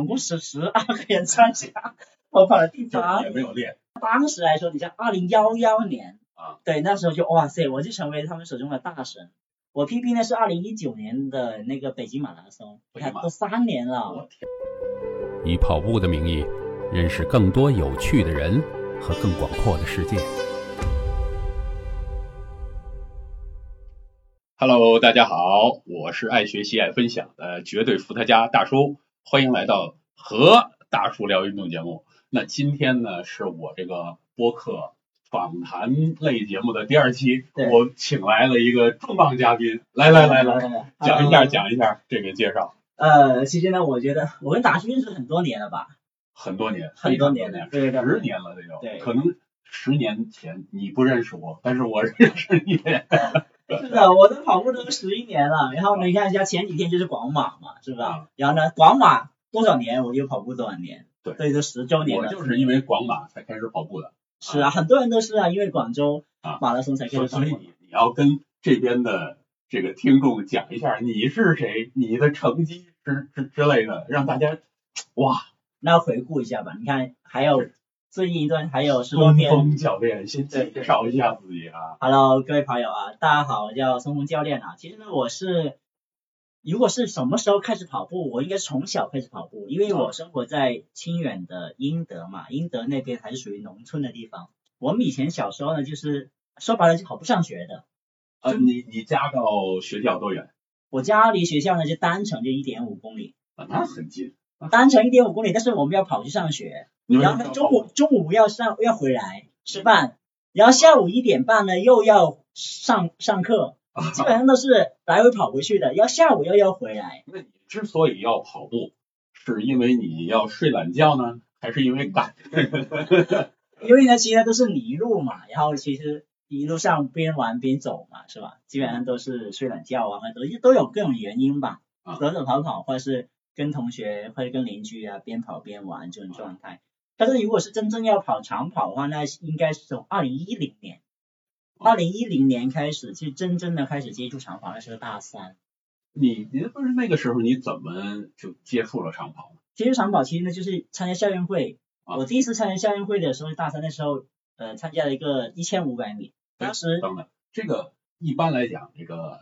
总共是十二个人参加，我跑了第八也没有练。当时来说，你像二零幺幺年啊，对，那时候就哇塞，我就成为他们手中的大神。我 PB 呢是二零一九年的那个北京马拉松，你看都三年了。以跑步的名义，认识更多有趣的人和更广阔的世界。Hello，大家好，我是爱学习爱分享的绝对伏特加大叔，欢迎来到和大叔聊运动节目。那今天呢，是我这个播客。访谈类节目的第二期，我请来了一个重磅嘉宾，来来来来，讲一下讲一下这个介绍。呃，其实呢，我觉得我跟大叔认识很多年了吧？很多年，很多年了，对十年了这种。对，可能十年前你不认识我，但是我认识你。是的，我都跑步都十一年了。然后呢，你看一下前几天就是广马嘛，是吧？然后呢，广马多少年我就跑步多少年。对，对，都十周年了。我就是因为广马才开始跑步的。是啊，很多人都是啊，因为广州马拉松才开始跑步所以你你要跟这边的这个听众讲一下你是谁，你的成绩之之之类的，让大家哇。那回顾一下吧，你看还有最近一段还有十多天。松教练先介绍一下自己啊。Hello，各位朋友啊，大家好，我叫松峰教练啊。其实呢，我是。如果是什么时候开始跑步，我应该是从小开始跑步，因为我生活在清远的英德嘛，英德那边还是属于农村的地方。我们以前小时候呢，就是说白了就跑不上学的。呃，你你家到学校多远？我家离学校呢就单程就一点五公里。啊，那很近。单程一点五公里，但是我们要跑去上学，然后中午中午要上要回来吃饭，然后下午一点半呢又要上上课。基本上都是来回跑回去的，要下午又要回来。那你之所以要跑步，是因为你要睡懒觉呢，还是因为赶？因为呢，其实都是泥路嘛，然后其实一路上边玩边走嘛，是吧？基本上都是睡懒觉啊，都都有各种原因吧，走走跑跑，或者是跟同学或者跟邻居啊边跑边玩这种状态。但是如果是真正要跑长跑的话，那应该是从二零一零年。二零一零年开始，去真正的开始接触长跑，那时候大三。你你不是那个时候你怎么就接触了长跑？接触长跑其实呢就是参加校运会。我第一次参加校运会的时候，大三的时候，呃，参加了一个一千五百米。当时等等，这个一般来讲，这个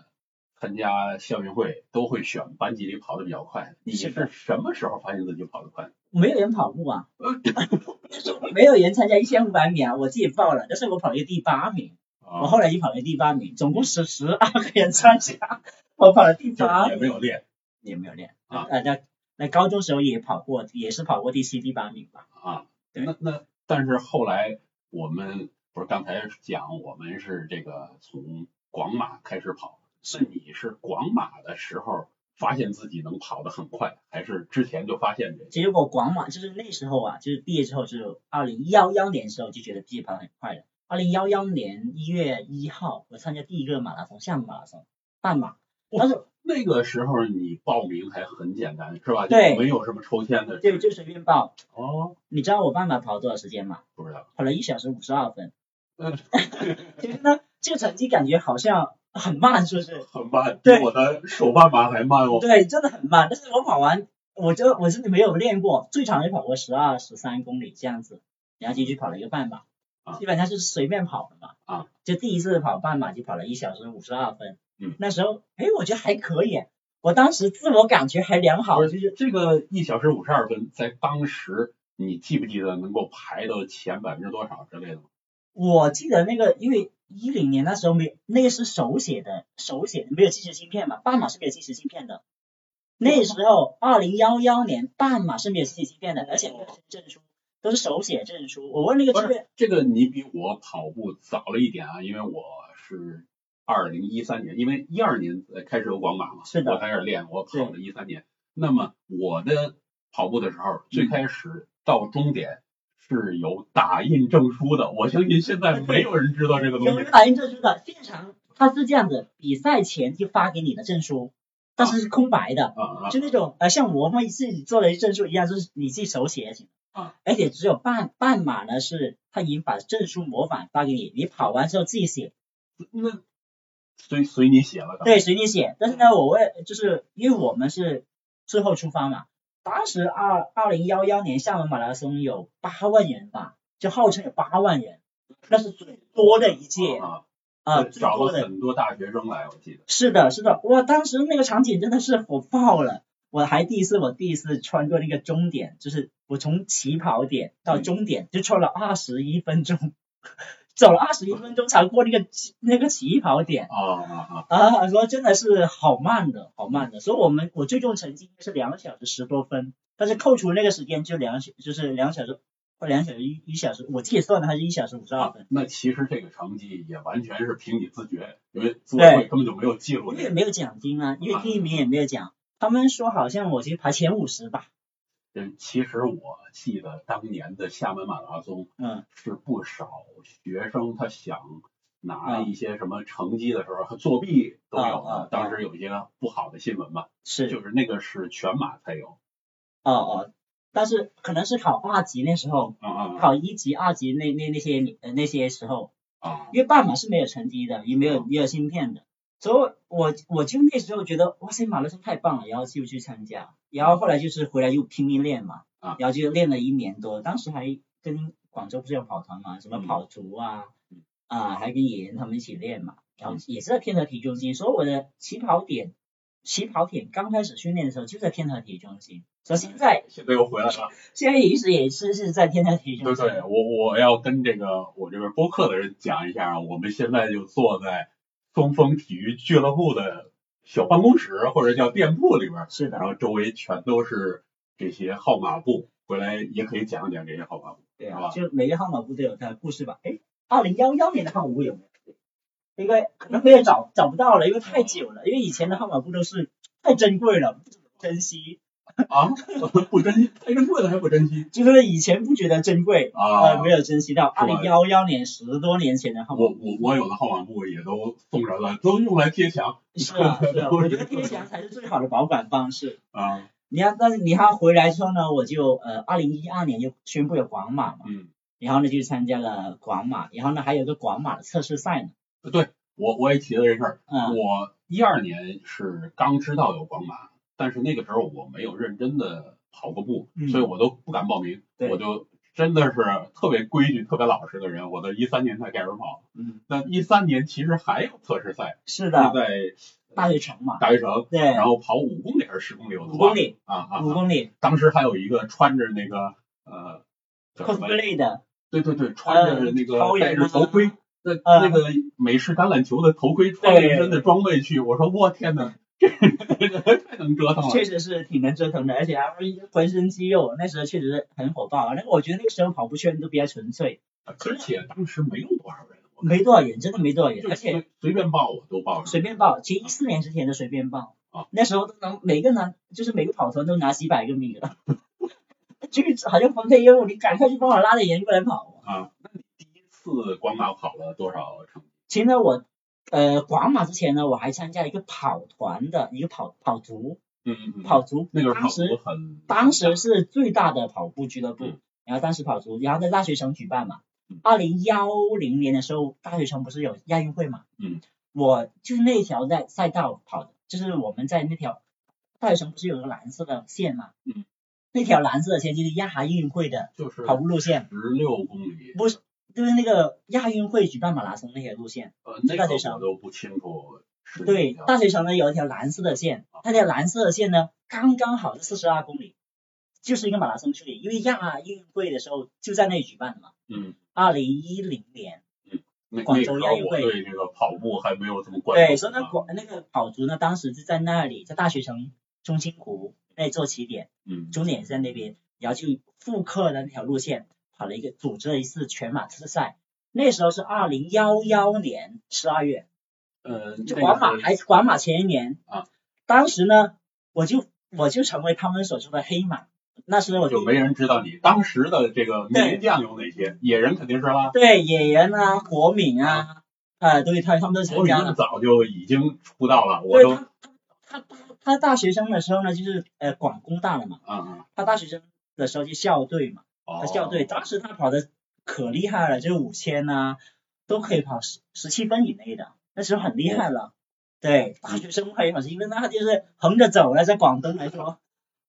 参加校运会都会选班级里跑的比较快。你是什么时候发现自己跑得快？没有人跑步啊，没有人参加一千五百米啊，我自己报了，但是我跑了一个第八名。我后来就跑了第八名，总共是十二个人参加，我跑了第八，也没有练，也没有练。啊。那那高中时候也跑过，也是跑过第七、第八名吧。啊，那那但是后来我们不是刚才讲我们是这个从广马开始跑，是。你是广马的时候发现自己能跑得很快，还是之前就发现的？其实我广马就是那时候啊，就是毕业之后就二零幺幺年时候就觉得自己跑得很快了。二零幺幺年一月一号，我参加第一个马拉松，项目马拉松，半马。但是那个时候你报名还很简单，是吧？对，没有什么抽签的。对，就随便报。哦。你知道我半马跑了多少时间吗？不知道。跑了一小时五十二分。嗯。其实呢，这个成绩感觉好像很慢，是不是？很慢。比。我的手半马还慢哦。对，真的很慢。但是我跑完，我就我真的没有练过，最长也跑过十二、十三公里这样子，然后进去跑了一个半马。基本上是随便跑的嘛，啊，就第一次跑半马就跑了一小时五十二分，嗯，那时候，哎，我觉得还可以，我当时自我感觉还良好，就是这个一小时五十二分，在当时你记不记得能够排到前百分之多少之类的吗？我记得那个，因为一零年那时候没有，那个是手写的，手写的没有计时芯片嘛，半马是没有计时芯片的，那时候二零幺幺年半马是没有计时芯片的，而且没有证书。都是手写证书。我问那个这个，这个你比我跑步早了一点啊，因为我是二零一三年，因为一二年开始有广马嘛，是的，我开始练，我跑了一三年。那么我的跑步的时候，最开始到终点是有打印证书的。我相信现在没有人知道这个东西。有打印证书的，现场他是这样子，比赛前就发给你的证书，但是是空白的，就那种呃像我们自己做的证书一样，就是你自己手写的。啊，而且只有半半马呢，是他已经把证书模板发给你，你跑完之后自己写，那随随你写了。对，随你写。但是呢，我为就是因为我们是最后出发嘛，当时二二零幺幺年厦门马拉松有八万人吧，就号称有八万人，那是最多的一届啊，啊，最找了。很多大学生来，我记得。是的，是的，哇，当时那个场景真的是火爆了。我还第一次，我第一次穿过那个终点，就是我从起跑点到终点就穿了二十一分钟，走了二十一分钟才过那个起那个起跑点啊啊啊！啊，说真的是好慢的，好慢的。所以我们我最终成绩是两个小时十多分，但是扣除那个时间就两小就是两小时或两小时一一小时，我自己算的还是一小时五十二分。那其实这个成绩也完全是凭你自觉，因为组委会根本就没有记录这个。因为没有奖金啊，因为第一名也没有奖。他们说好像我其实排前五十吧。嗯，其实我记得当年的厦门马拉松，嗯，是不少学生他想拿嗯一些什么成绩的时候，作弊都有啊。当时有一些不好的新闻吧，是就是那个是全马才有。哦哦，但是可能是考二级那时候，啊啊考一级、二级那那那些呃那些时候，啊！因为半马是没有成绩的，也没有没有芯片的，所以我我就那时候觉得哇塞马拉松太棒了，然后就去参加，然后后来就是回来又拼命练嘛，啊然后就练了一年多，当时还跟广州不是有跑团嘛，什么跑族啊，嗯啊还跟野人他们一起练嘛，然后也是在天河体育中心，所以我的起跑点。起跑点刚开始训练的时候就在天河体育中心，所以现在现在又回来了。现在一直也是是在天河体育中心。对对，我我要跟这个我这边播客的人讲一下啊，我们现在就坐在东风体育俱乐部的小办公室或者叫店铺里边，是的然，后周围全都是这些号码布，回来也可以讲讲这些号码布。对啊，就每个号码布都有它的故事吧。哎，二零幺幺年的号码布有没有？应该可能没有找找不到了，因为太久了，因为以前的号码布都是太珍贵了，不怎么珍惜。啊，不珍惜，太珍贵了还不珍惜就是以前不觉得珍贵，啊呃，没有珍惜到。二零幺幺年十多年前的号码我，我我有的号码布也都送人了，都用来贴墙。是啊，是啊，我觉得贴墙才是最好的保管方式。啊，你看，但是你看回来之后呢，我就呃，二零一二年就宣布有广马嘛，嗯，然后呢就参加了广马，然后呢还有个广马的测试赛呢，对我我也提了这事儿。嗯，我一二年是刚知道有广马，但是那个时候我没有认真的跑过步，嗯所以我都不敢报名。我就真的是特别规矩、特别老实的人。我在一三年才开始跑，嗯，那一三年其实还有测试赛，是是的，在大悦城嘛，大悦城，对，然后跑五公里还是十公里，我都五忘了公里，啊啊！啊五公里当时还有一个穿着那个呃？，cosplay 的，对对对，穿着那个戴着头盔，那呃那个美式橄榄球的头盔，穿着一身的装备去，我说我天呐，太能折腾了。确实是挺能折腾的，而且还浑身肌肉，那时候确实很火爆。那个我觉得那个时候跑步圈都比较纯粹，而且当时没有多少人，没多少人，真的没多少人，而且随随便报我都报了。随便报，其实一四年之前的随便报啊，那时候都能每个男，就是每个跑团都拿几百个名额，就 是好像分配任务，你赶快去帮我拉点人过来跑。啊，那你第一次广马跑了多少成绩？其实呢，我呃广马之前呢，我还参加一个跑团的一个跑跑族，嗯嗯嗯，跑族，那个跑当时很，当时是最大的跑步俱乐部，嗯然后当时跑足，然后在大学城举办嘛嗯。二零幺零年的时候，大学城不是有亚运会嘛？嗯。我就是那条在赛道跑的，就是我们在那条大学城不是有个蓝色的线嘛？嗯。那条蓝色的线就是亚运会的就是跑步路线，十六公里，不是，就是那个亚运会举办马拉松那些路线。呃，那个大学城我都不清楚对，大学城呢有一条蓝色的线，那条蓝色的线呢刚刚好是四十二公里，就是一个马拉松距离，因为亚运会的时候就在那里举办的嘛。嗯，二零一零年，嗯广州亚运会对那个跑步还没有什么关注。对，所以那啊广那个跑足呢，当时就在那里，在大学城中心湖那里做起点，嗯终点在那边，然后就复刻了那条路线，跑了一个组织了一次全马测试赛。那时候是二零幺幺年十二月，呃，就广马还广马前一年。啊，当时呢，我就我就成为他们所说的黑马，那时候我就没人知道你当时的这个名将有哪些，野人肯定是啦，对野人啊、国敏啊，啊，对他他们都参国民加了。早就已经出道了，我都他他他他大学生的时候呢，就是呃广工大了嘛，啊啊，他大学生的时候就校队嘛，哦他校队当时他跑的可厉害了，就是五千呐都可以跑十十七分以内的，那时候很厉害了。对，大学生可以跑十七分，那他就是横着走了，在广东来说，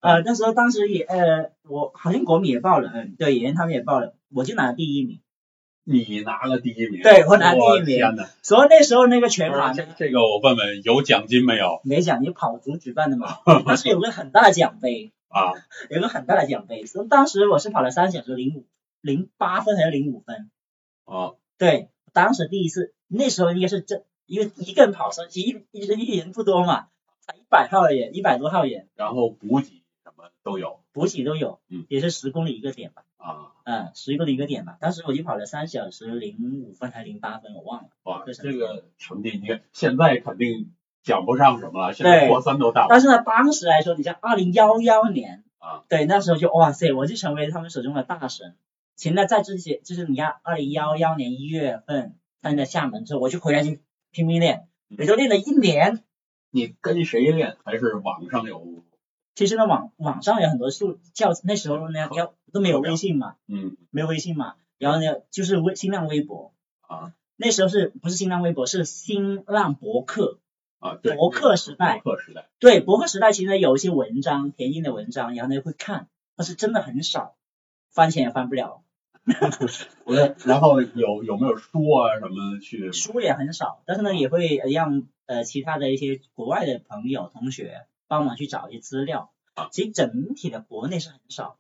呃，那时候当时也呃，我好像国米也报了，嗯，对，演员他们也报了，我就拿了第一名。你拿了第一名，对我拿第一名。天呐，所以那时候那个全马这这个我问问有奖金没有？没奖金，跑组举办的嘛，但是有个很大的奖杯啊，有个很大的奖杯。所以当时我是跑了三小时零五零八分还是零五分？啊，对，当时第一次，那时候应该是这，因为一个人跑上，一一人一人不多嘛，才一百号人，一百多号人，然后补给什么都有，补给都有，嗯，也是十公里一个点吧。啊，嗯，十公里一个点吧，当时我就跑了三小时零五分还是零八分，我忘了。哇，这个成绩你看现在肯定讲不上什么了，现在破三都大。但是呢，当时来说，你像二零幺幺年啊，对，那时候就哇塞，我就成为他们手中的大神。现在在之前，就是你看二零幺幺年一月份参加厦门之后，我就回来就拼命练，也就练了一年。你跟谁练？还是网上有？其实呢，网网上有很多素教，那时候呢教都没有微信嘛，嗯，没有微信嘛，然后呢就是微新浪微博啊，那时候是不是新浪微博是新浪博客啊，对，博客时代，博客时代，对，博客时代其实有一些文章，田径的文章，然后呢会看，但是真的很少，翻钱也翻不了。我然后有有没有书啊什么去？书也很少，但是呢也会让呃其他的一些国外的朋友同学。帮忙去找一些资料啊，其实整体的国内是很少。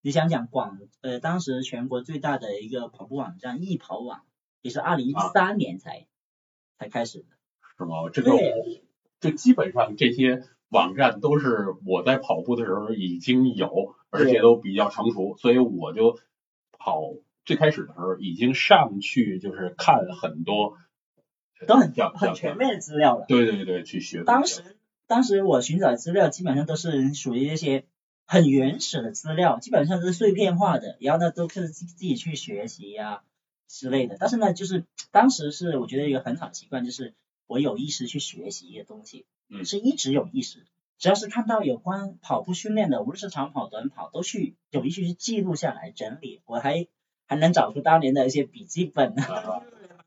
你想想广呃，当时全国最大的一个跑步网站易跑网，也是二零一三年才才开始的，是吗？这个就基本上这些网站都是我在跑步的时候已经有，而且都比较成熟，所以我就跑最开始的时候已经上去就是看很多都很很全面的资料了。对对对，去学。当时。当时我寻找资料基本上都是属于一些很原始的资料，基本上是碎片化的，然后呢都是自自己去学习呀之类的。但是呢，就是当时是我觉得一个很好的习惯，就是我有意识去学习一些东西，嗯，是一直有意识，只要是看到有关跑步训练的，无论是长跑、短跑，都去有意识去记录下来整理。我还还能找出当年的一些笔记本，满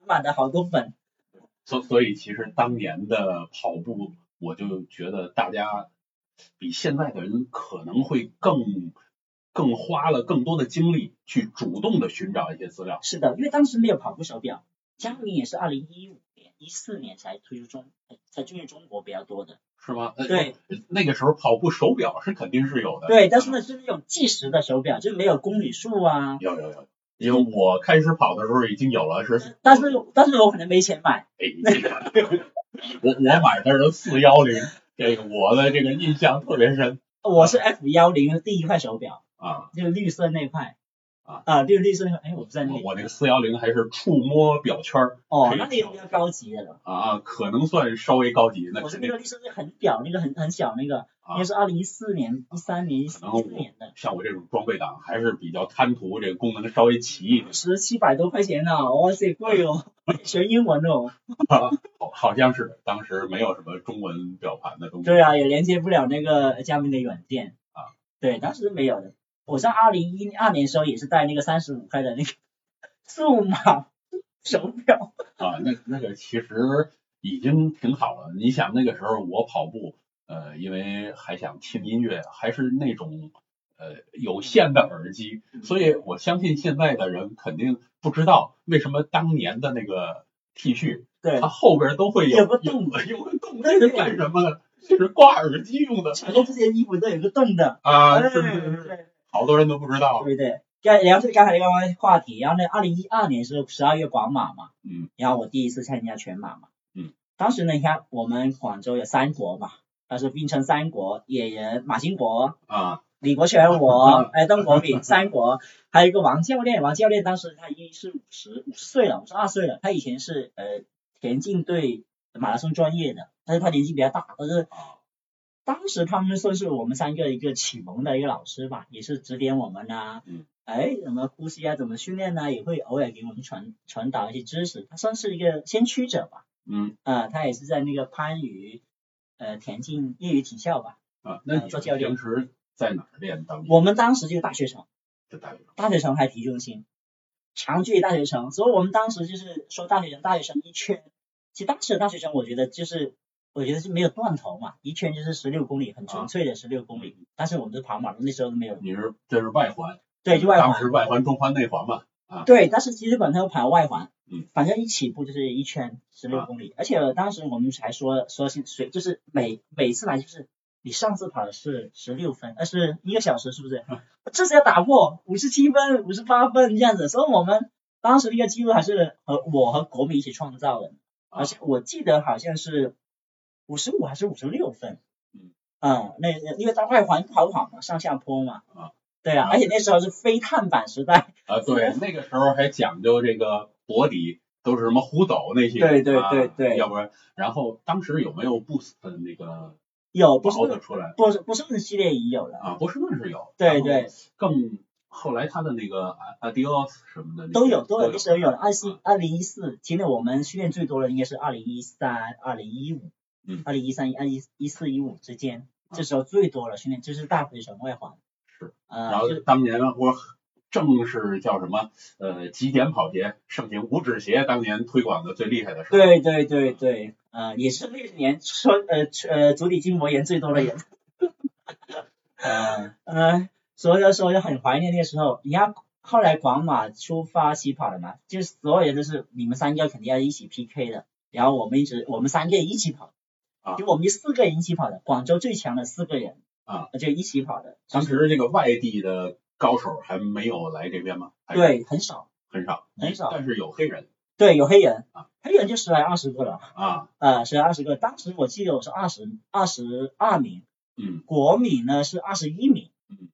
满的好多本。所所以其实当年的跑步。我就觉得大家比现在的人可能会更更花了更多的精力去主动的寻找一些资料。是的，因为当时没有跑步手表，佳明也是二零一五年、一四年才推出中才进入中国比较多的。是吗？对，那个时候跑步手表是肯定是有的。对，但是呢是那种计时的手表，就没有公里数啊。有有有，因为我开始跑的时候已经有了，是。但是但是我可能没钱买。哎。我我买的是四幺零，这个我的这个印象特别深。我是 F 幺零第一块手表啊，就绿色那块啊啊，就绿色那个，哎，我不在那。我那个四幺零还是触摸表圈儿。哦，那个比较高级的了。啊，可能算稍微高级。那我是那个绿色是很表，那个很很小那个，应该是二零一四年、一三年、一四年的。像我这种装备党还是比较贪图这个功能稍微齐一点。十七百多块钱呢，哇塞，贵哦。学英文哦，好，好像是当时没有什么中文表盘的东西。对啊，也连接不了那个佳明的软件啊。对，当时没有的。我在二零一二年时候也是戴那个三十五块的那个 数码 手表。啊，那那个其实已经挺好了。你想那个时候我跑步，呃，因为还想听音乐，还是那种。呃，有线的耳机，所以我相信现在的人肯定不知道为什么当年的那个 T 恤，对，它后边都会有个洞，有个洞，那是干什么的？就是挂耳机用的。很多这件衣服都有个洞的啊，是是是，好多人都不知道。对对，刚聊是刚才那个话题，然后呢，二零一二年是十二月广马嘛，嗯，然后我第一次参加全马嘛，嗯，当时呢，你看我们广州有三国嘛，当时并称三国，野人马兴国啊。李国权，我哎，邓国敏，三国，还有一个王教练，王教练当时他已经是五十五十岁了，五十二岁了。他以前是呃田径队马拉松专业的，但是他年纪比较大，但是当时他们算是我们三个一个启蒙的一个老师吧，也是指点我们呐，哎，怎么呼吸啊，怎么训练呢，也会偶尔给我们传传导一些知识。他算是一个先驱者吧，嗯，啊，他也是在那个番禺呃田径业余体校吧，啊，那做教练平时。在哪儿练？当我们当时就是大学城，就大学城，大学城还体育中心，长距离大学城。所以我们当时就是说大学城，大学城一圈。其实当时的大学城，我觉得就是我觉得是没有断头嘛，一圈就是十六公里，很纯粹的十六公里。但是我们是跑马路，那时候都没有。你是这是外环？对，就外环。当时外环、中环、内环嘛。啊。对，但是其实本身跑外环，嗯，反正一起步就是一圈十六公里，而且当时我们还说说谁就是每每次来就是你上次跑的是十六分，呃是一个小时是不是？这次要打破五十七分、五十八分这样子，所以我们当时那个记录还是和我和国米一起创造的，而且我记得好像是。五十五还是五十六分？嗯，啊，那因为在外环跑跑嘛，上下坡嘛，啊，对啊，而且那时候是非碳板时代啊，对，那个时候还讲究这个薄底，都是什么虎斗那些，对对对对，要不然，然后当时有没有 Boost 那个？有，不是出来，不是不是系列已有了啊，波士顿是有，对对，更后来他的那个 Adios 什么的都有都有，那时候有了，二四二零一四，其实我们训练最多的应该是二零一三、二零一五。嗯，二零一三一二一一四一五之间，这时候最多了训练，就是大回旋外环。是，然后当年我正是叫什么呃极简跑鞋盛行，五指鞋当年推广的最厉害的时候。对对对对，呃也是那年说呃呃足底筋膜炎最多的人。嗯呃，所以说就很怀念那个时候。你看后来广马出发起跑了嘛，就是所有人都是你们三个肯定要一起 PK 的，然后我们一直我们三个一起跑。啊，就我们四个人一起跑的，广州最强的四个人啊，就一起跑的。当时这个外地的高手还没有来这边吗？对，很少，很少，很少。但是有黑人。对，有黑人啊，黑人就十来二十个了啊，啊，十来二十个。当时我记得我是二十二十二名，嗯，国米呢是二十一名，嗯，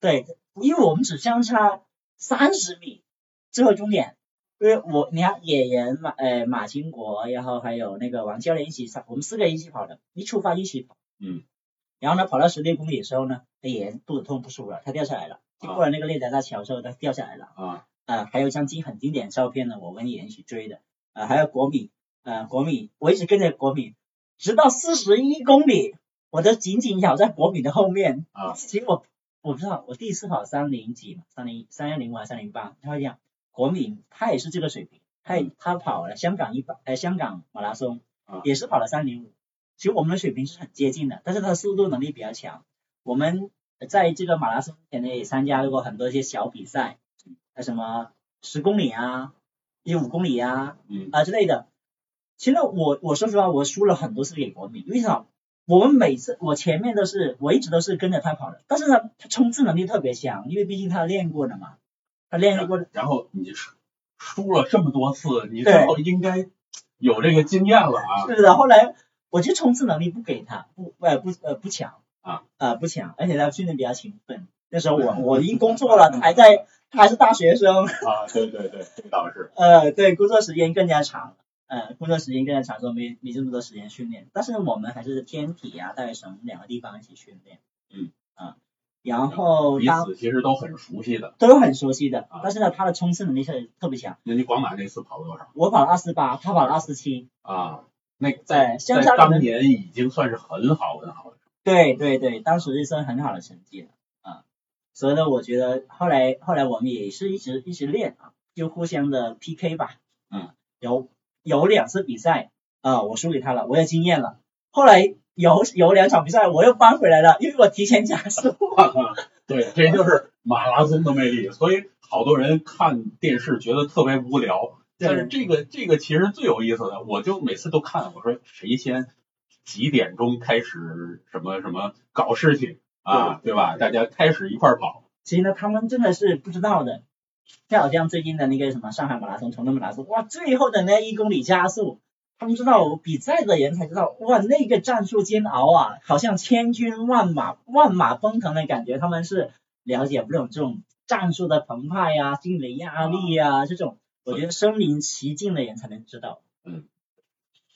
对，因为我们只相差三十米，最后终点。因为我你看野人马呃马金国，然后还有那个王教练一起上，我们四个一起跑的，一出发一起跑，嗯，然后呢跑到十六公里的时候呢，野人肚子痛不舒服了，他掉下来了，经过了那个猎达大桥之后，他掉下来了，啊，呃还有一张经很经典照片呢，我跟野人一起追的，呃还有国米，呃国米，我一直跟着国米，直到四十一公里，我都紧紧咬在国米的后面，啊，其实我我不知道，我第一次跑三零几嘛，三零三幺零五还是三零八，他会这样。国米他也是这个水平，他他跑了香港一百，呃香港马拉松，也是跑了三零五，其实我们的水平是很接近的，但是他的速度能力比较强。我们在这个马拉松前呢也参加过很多一些小比赛，啊什么十公里啊，一五公里啊，啊之类的。其实我我说实话，我输了很多次给国米，为什么？我们每次我前面都是我一直都是跟着他跑的，但是呢，他冲刺能力特别强，因为毕竟他练过的嘛。他练过，然后你输输了这么多次，你最后应该有这个经验了啊。是的，后来我觉得冲刺能力不给他，不呃不呃不强啊啊不强，而且他训练比较勤奋。那时候我我已经工作了，他还在，他还是大学生。啊，对对对，这倒是。呃，对，工作时间更加长，呃，工作时间更加长，说没没这么多时间训练。但是我们还是天体啊、大学城两个地方一起训练。嗯啊。然后彼此其实都很熟悉的，都很熟悉的。但是呢，他的冲刺能力是特别强。那你广马那次跑了多少？我跑了二四八，他跑了二四七。啊，那在在当年已经算是很好很好的。对对对，当时是算很好的成绩了啊。所以呢，我觉得后来后来我们也是一直一直练啊，就互相的 PK 吧。嗯。有有两次比赛啊，我输给他了，我有经验了。后来。有有两场比赛我又扳回来了，因为我提前加速。对，这就是马拉松的魅力。所以好多人看电视觉得特别无聊，但是这个这个其实最有意思的，我就每次都看。我说谁先几点钟开始什么什么搞事情啊，对吧？大家开始一块跑。其实呢，他们真的是不知道的，就好像最近的那个什么上海马拉松、成都马拉松，哇，最后的那一公里加速。他们知道比赛的人才知道，哇，那个战术煎熬啊，好像千军万马万马奔腾的感觉。他们是了解不了这种战术的澎湃呀、心理压力呀这种，我觉得身临其境的人才能知道。嗯，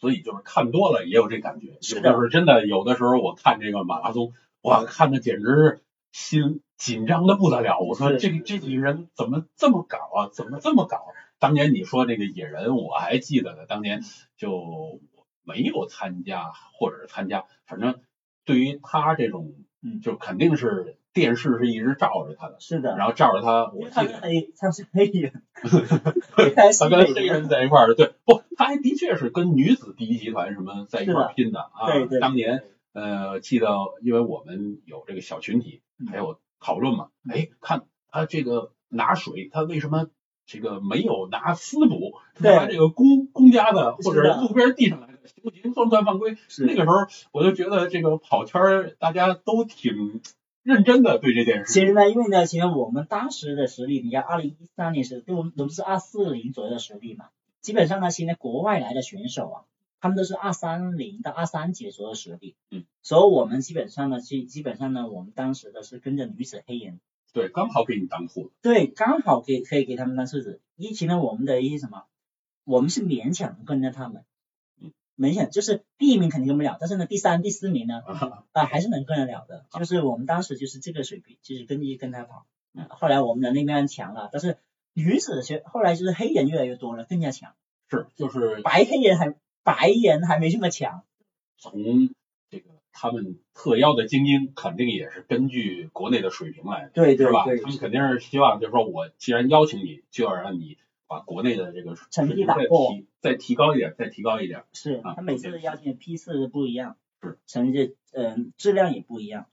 所以就是看多了也有这感觉。有的时候真的，有的时候我看这个马拉松，哇，看的简直是心紧张的不得了。我说这个这几个人怎么这么搞啊？怎么这么搞？当年你说这个野人，我还记得呢。当年就没有参加，或者是参加，反正对于他这种，就肯定是电视是一直照着他的，是的，然后照着他，我记得是黑，他是黑人，他跟黑人在一块儿的，对，不，他还的确是跟女子第一集团什么在一块儿拼的啊。对对，当年呃，记得因为我们有这个小群体，还有讨论嘛，哎，看他这个拿水，他为什么这个没有拿私补，拿这个公公家的或者路边递上来的，行不行？算不算犯规？那个时候我就觉得这个跑圈儿大家都挺。认真的对这件事。其实呢，因为呢，其实我们当时的实力，你看二零一三年是都都是二四零左右的实力嘛，基本上呢，现在国外来的选手啊，他们都是二三零到二三级左右实力。嗯。所以我们基本上呢，基基本上呢，我们当时的是跟着女子黑人。对，刚好给你当裤子。对，刚好给可以给他们当裤子。以前呢，我们的一些什么，我们是勉强跟着他们。明显就是第一名肯定跟不了，但是呢，第三、第四名呢，啊还是能跟得了的。就是我们当时就是这个水平，就是跟一跟他跑。后来我们的那边强了，但是女子学后来就是黑人越来越多了，更加强。是，就是白黑人还白人还没这么强。从这个他们特邀的精英，肯定也是根据国内的水平来，对对是吧？他们肯定是希望，就是说我既然邀请你，就要让你。把国内的这个成绩打破，再提高一点，再提高一点。是他每次的邀请批次不一样，是成绩嗯质量也不一样。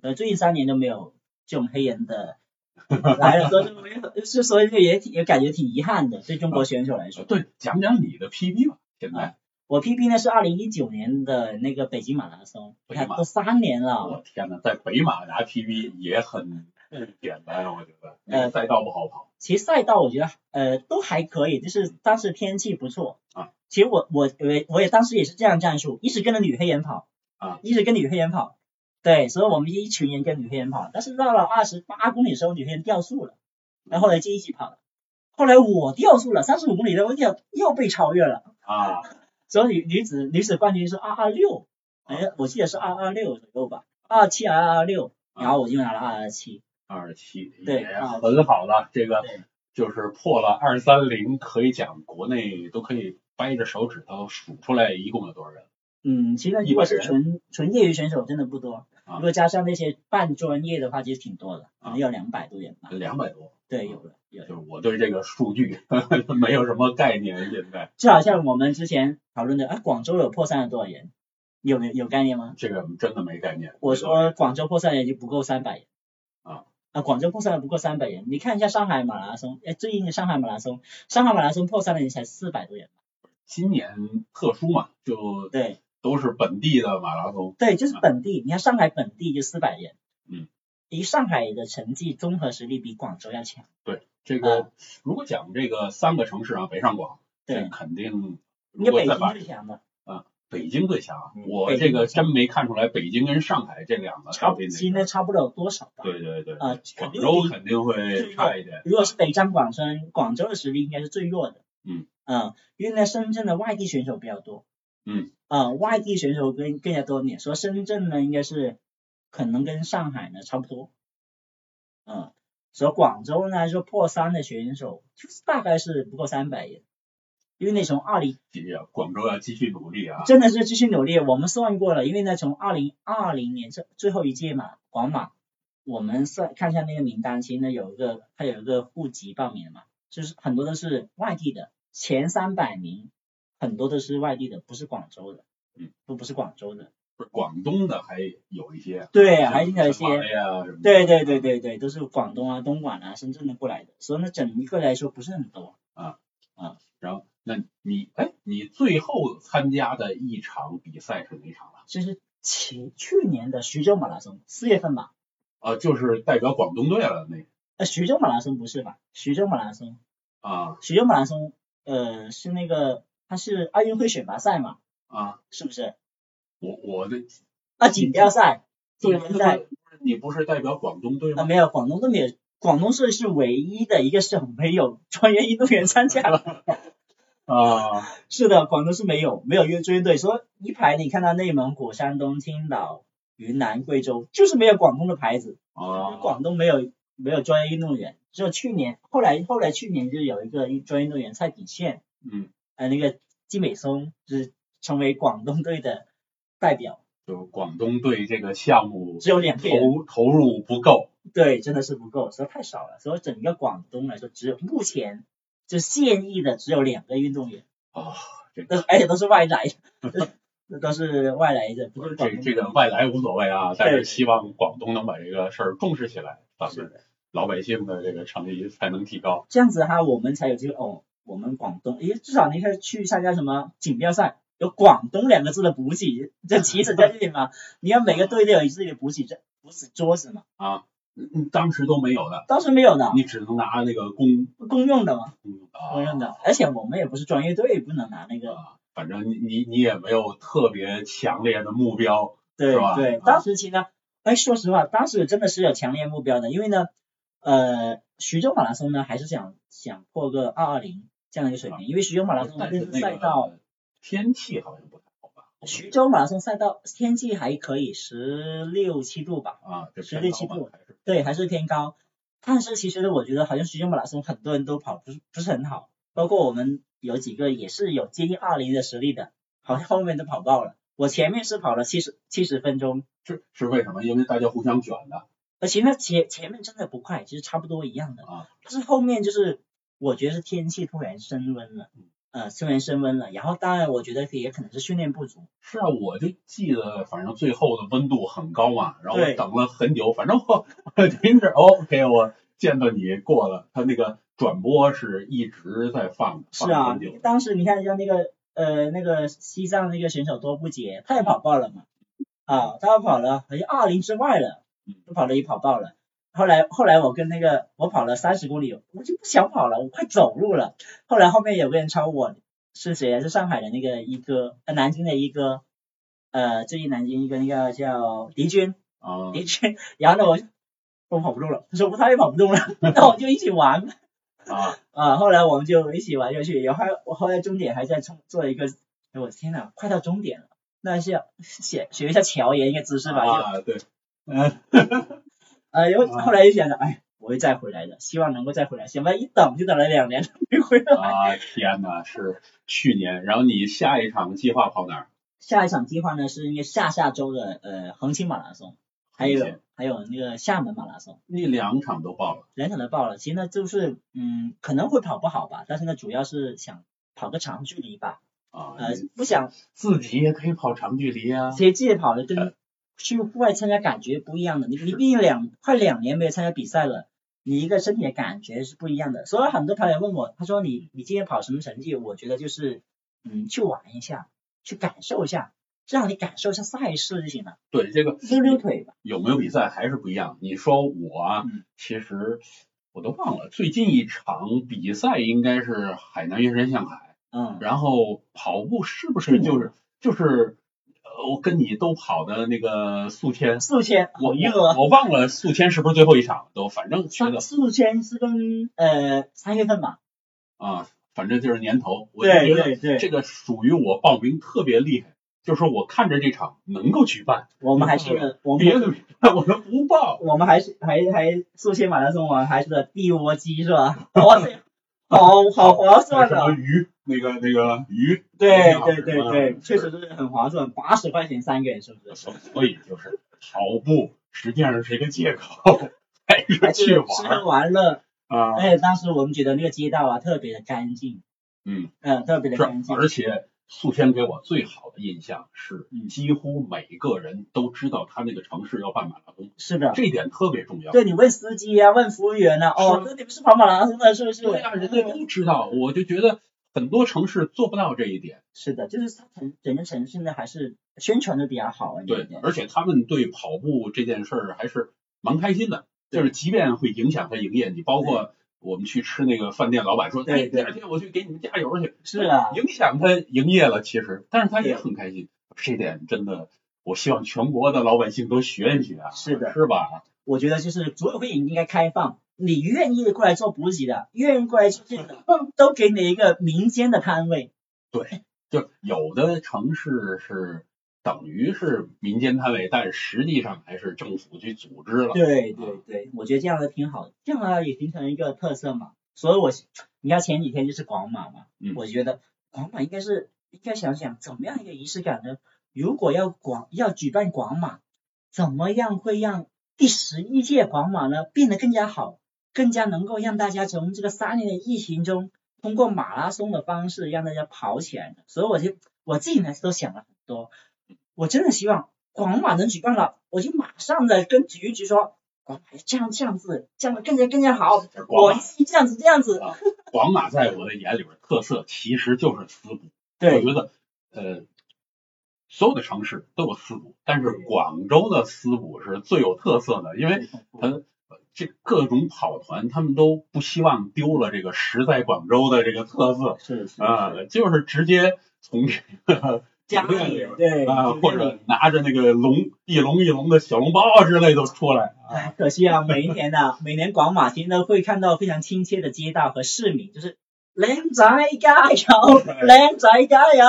呃，最近三年都没有这种黑人的 来了，所以没有，是所以也也感觉挺遗憾的，对中国选手来说。对，讲讲你的 PB 吧，现在。我 PB 呢是二零一九年的那个北京马拉松，你看都三年了。我天呐，在北马拿 PB 也很。简单，我觉得。呃，赛道不好跑。其实赛道我觉得呃都还可以，就是当时天气不错啊。其实我我我我也当时也是这样战术，一直跟着女黑人跑啊，一直跟女黑人跑。对，所以我们一群人跟女黑人跑，但是到了二十八公里的时候，女黑人掉速了，然后来就一起跑了。后来我掉速了，三十五公里的我又又被超越了啊。所以女女子女子冠军是二二六，哎，我记得是二二六左右吧，二七二二六，然后我就拿了二二七。二七对，很好了，这个就是破了二三零，可以讲国内都可以掰着手指头数出来一共有多少人。嗯，其实如果是纯纯业余选手，真的不多。如果加上那些半专业的话，其实挺多的，可能要两百多人吧。两百多？对，有的。就是我对这个数据 没有什么概念，现在。就好像我们之前讨论的，啊，广州有破三的多少人？有没有概念吗？这个真的没概念。我说广州破三人就不够三百人。啊。啊，广州破三不够三百人，你看一下上海马拉松，哎，最近的上海马拉松，上海马拉松破三的人才四百多人。今年特殊嘛，就对，都是本地的马拉松。对，就是本地，你看上海本地就四百人。嗯。以上海的成绩综合实力比广州要强。对，这个如果讲这个三个城市啊，北上广，这，肯定。应该北京最强的。啊。北京最强，我这个真没看出来北京跟上海这两个差，现在差不了多少吧？对对对，啊，广州肯定会差一点。如果是北上广深，广州的实力应该是最弱的。嗯，嗯，因为呢，深圳的外地选手比较多。嗯，啊，外地选手更更加多点，说深圳呢应该是可能跟上海呢差不多。嗯，所以广州呢说破三的选手就是大概是不够三百人。因为那从二零，广州要继续努力啊，真的是继续努力。我们算过了，因为呢，从二零二零年这最后一届嘛，广马，我们算看一下那个名单，其实呢有一个，它有一个户籍报名的嘛，就是很多都是外地的，前三百名很多都是外地的，不是广州的，嗯，都不是广州的，不是广东的还有一些，对，还有一些，对对对对对，都是广东啊、东莞啊、深圳的过来的，所以呢，整一个来说不是很多啊啊，然后。那你哎，你最后参加的一场比赛是哪场了？就是前去年的徐州马拉松，四月份吧。啊，就是代表广东队了那。呃，徐州马拉松不是吧？徐州马拉松。啊。徐州马拉松，呃，是那个，它是奥运会选拔赛嘛？啊。是不是？我我的。啊，锦标赛。锦标赛。你不是代表广东队吗？啊，没有，广东队没有，广东市是唯一的一个省没有专业运动员参加。啊，是的，广东是没有没有约追队，说一排你看到内蒙古、山东、青岛、云南、贵州，就是没有广东的牌子。啊，广东没有没有专业运动员，只有去年，后来后来去年就有一个专业运动员蔡炳宪，嗯，呃那个金美松就是成为广东队的代表，就广东对这个项目只有两个，投投入不够，对，真的是不够，实在太少了。所以整个广东来说，只有目前就现役的只有两个运动员，哦，这都而且都是外来的，这 都是外来的，不是这东这个外来无所谓啊，但是希望广东能把这个事儿重视起来，咱们老百姓的这个成绩才能提高。这样子哈，我们才有机会哦。我们广东，诶，至少你可以去参加什么锦标赛，有广东两个字的补给，这棋子在这里嘛。你要每个队都有自己的补给这补给桌子嘛，啊，嗯嗯当时都没有的，当时没有的，你只能拿那个公公用的嘛，公公用的，而且我们也不是专业队，不能拿那个。啊，反正你你你也没有特别强烈的目标，对吧对，啊当时其实呢，哎，说实话，当时真的是有强烈目标的，因为呢，呃，徐州马拉松呢，还是想想破个二二零这样的一个水平，因为徐州马拉松赛道，个天气好像不太好吧？徐州马拉松赛道天气还可以，十六七度吧，啊，这十六七度还是对，还是偏高。但是其实我觉得好像徐州马拉松很多人都跑不是不是很好，包括我们有几个也是有接近二零的实力的，好像后面都跑爆了。我前面是跑了七十七十分钟，是是为什么？因为大家互相卷的而且那前前面真的不快，其实差不多一样的。啊，但是后面就是我觉得是天气突然升温了，呃，突然升温了，然后当然我觉得也可能是训练不足，是啊，我就记得，反正最后的温度很高嘛，然后我等了很久，反正我停止哦 OK，我见到你过了，他那个转播是一直在放，放是啊当时你看像那个呃那个西藏那个选手多布杰，他也跑爆了嘛，啊，他跑了好像二零之外了嗯，都跑了也跑爆了。后来后来我跟那个我跑了三十公里，我就不想跑了，我快走路了。后来后面有个人超我，是谁啊？是上海的那个一哥，呃，南京的一哥，呃，最近南京一个那个叫狄军，哦，狄军。然后呢，我就我跑不动了，他说他也跑不动了，那我就一起玩。啊，啊，后来我们就一起玩下去，然后我后来终点还在冲做一个，哎我天呐，快到终点了，那是要学学一下乔爷一个姿势吧，就啊，对，嗯，呃，然后来就想着，哎，我会再回来的，希望能够再回来，想不到一等就等了两年没回来。啊，天呐，是去年，然后你下一场计划跑哪儿？下一场计划呢是应该下下周的呃横琴马拉松，还有还有那个厦门马拉松，那两场都报了两场都报了。其实呢就是嗯可能会跑不好吧，但是呢主要是想跑个长距离吧，啊，呃不想自己也可以跑长距离啊，其实自己跑的跟去户外参加感觉不一样的。你你毕竟两快两年没有参加比赛了，你一个身体的感觉是不一样的。所以很多跑友问我，他说你你今天跑什么成绩？我觉得就是嗯去玩一下，去感受一下，让你感受一下赛事就行了，对这个溜溜腿吧。有没有比赛还是不一样。你说我其实我都忘了，最近一场比赛应该是海南岳山向海，嗯，然后跑步是不是就是就是呃，我跟你都跑的那个宿迁，宿迁我好热啊。我我忘了宿迁是不是最后一场都，反正去了。宿迁是跟呃三月份吧？啊，反正就是年头，我觉得对对，这个属于我报名特别厉害，就是说我看着这场能够举办，我们还是我们别的我们不报。我们还是还还宿迁马拉松我们还是个地窝鸡是吧？哇塞，好 好划算的。鱼，那个那个鱼，对对对对，嗯确实是很划算，八十块钱三个人是不是？所所以就是跑步实际上是一个借口，还是去玩吃喝玩乐，啊，而且当时我们觉得那个街道啊特别的干净，嗯，嗯，特别的干，净。而且宿迁给我最好的印象是嗯，几乎每个人都知道他那个城市要办马拉松，是的，这一点特别重要。对你问司机啊，问服务员啊，哦，你们是跑马拉松的，是不是？对啊，人家都知道，我就觉得很多城市做不到这一点。是的，就是他城整个城市呢还是宣传的比较好一对。而且他们对跑步这件事儿还是蛮开心的，就是即便会影响他营业，你包括我们去吃那个饭店，老板说，对哎，第二天我去给你们加油去，是啊，影响他营业了，其实，但是他也很开心，这点真的，我希望全国的老百姓都学一学啊，是的。是吧？我觉得就是组委会应该开放，你愿意过来做补给的，愿意过来做这个，都给你一个民间的摊位。对，就有的城市是等于是民间摊位，但实际上还是政府去组织了。对对对，我觉得这样的挺好的，这样的也形成一个特色嘛。所以我你看前几天就是广马嘛，嗯我觉得广马应该是应该想想怎么样一个仪式感呢？如果要广要举办广马，怎么样会让第十一届广马呢变得更加好，更加能够让大家从这个三年的疫情中，通过马拉松的方式让大家跑起来呢？所以我就我自己呢都想了很多，我真的希望广马能举办了，我就马上的跟体育局说。广马这样这样子，这样更加更加好。我这样子这样子。广马在我的眼里边特色其实就是私补。对。我觉得呃，所有的城市都有私补，但是广州的私补是最有特色的，因为它这各种跑团他们都不希望丢了这个实在广州的这个特色。是是。啊，就是直接从这个。家里对啊，或者拿着那个龙一笼一笼的小笼包之类都出来。哎，可惜啊，每一年呢，每年广马天都会看到非常亲切的街道和市民，就是靓仔加油，靓仔加油。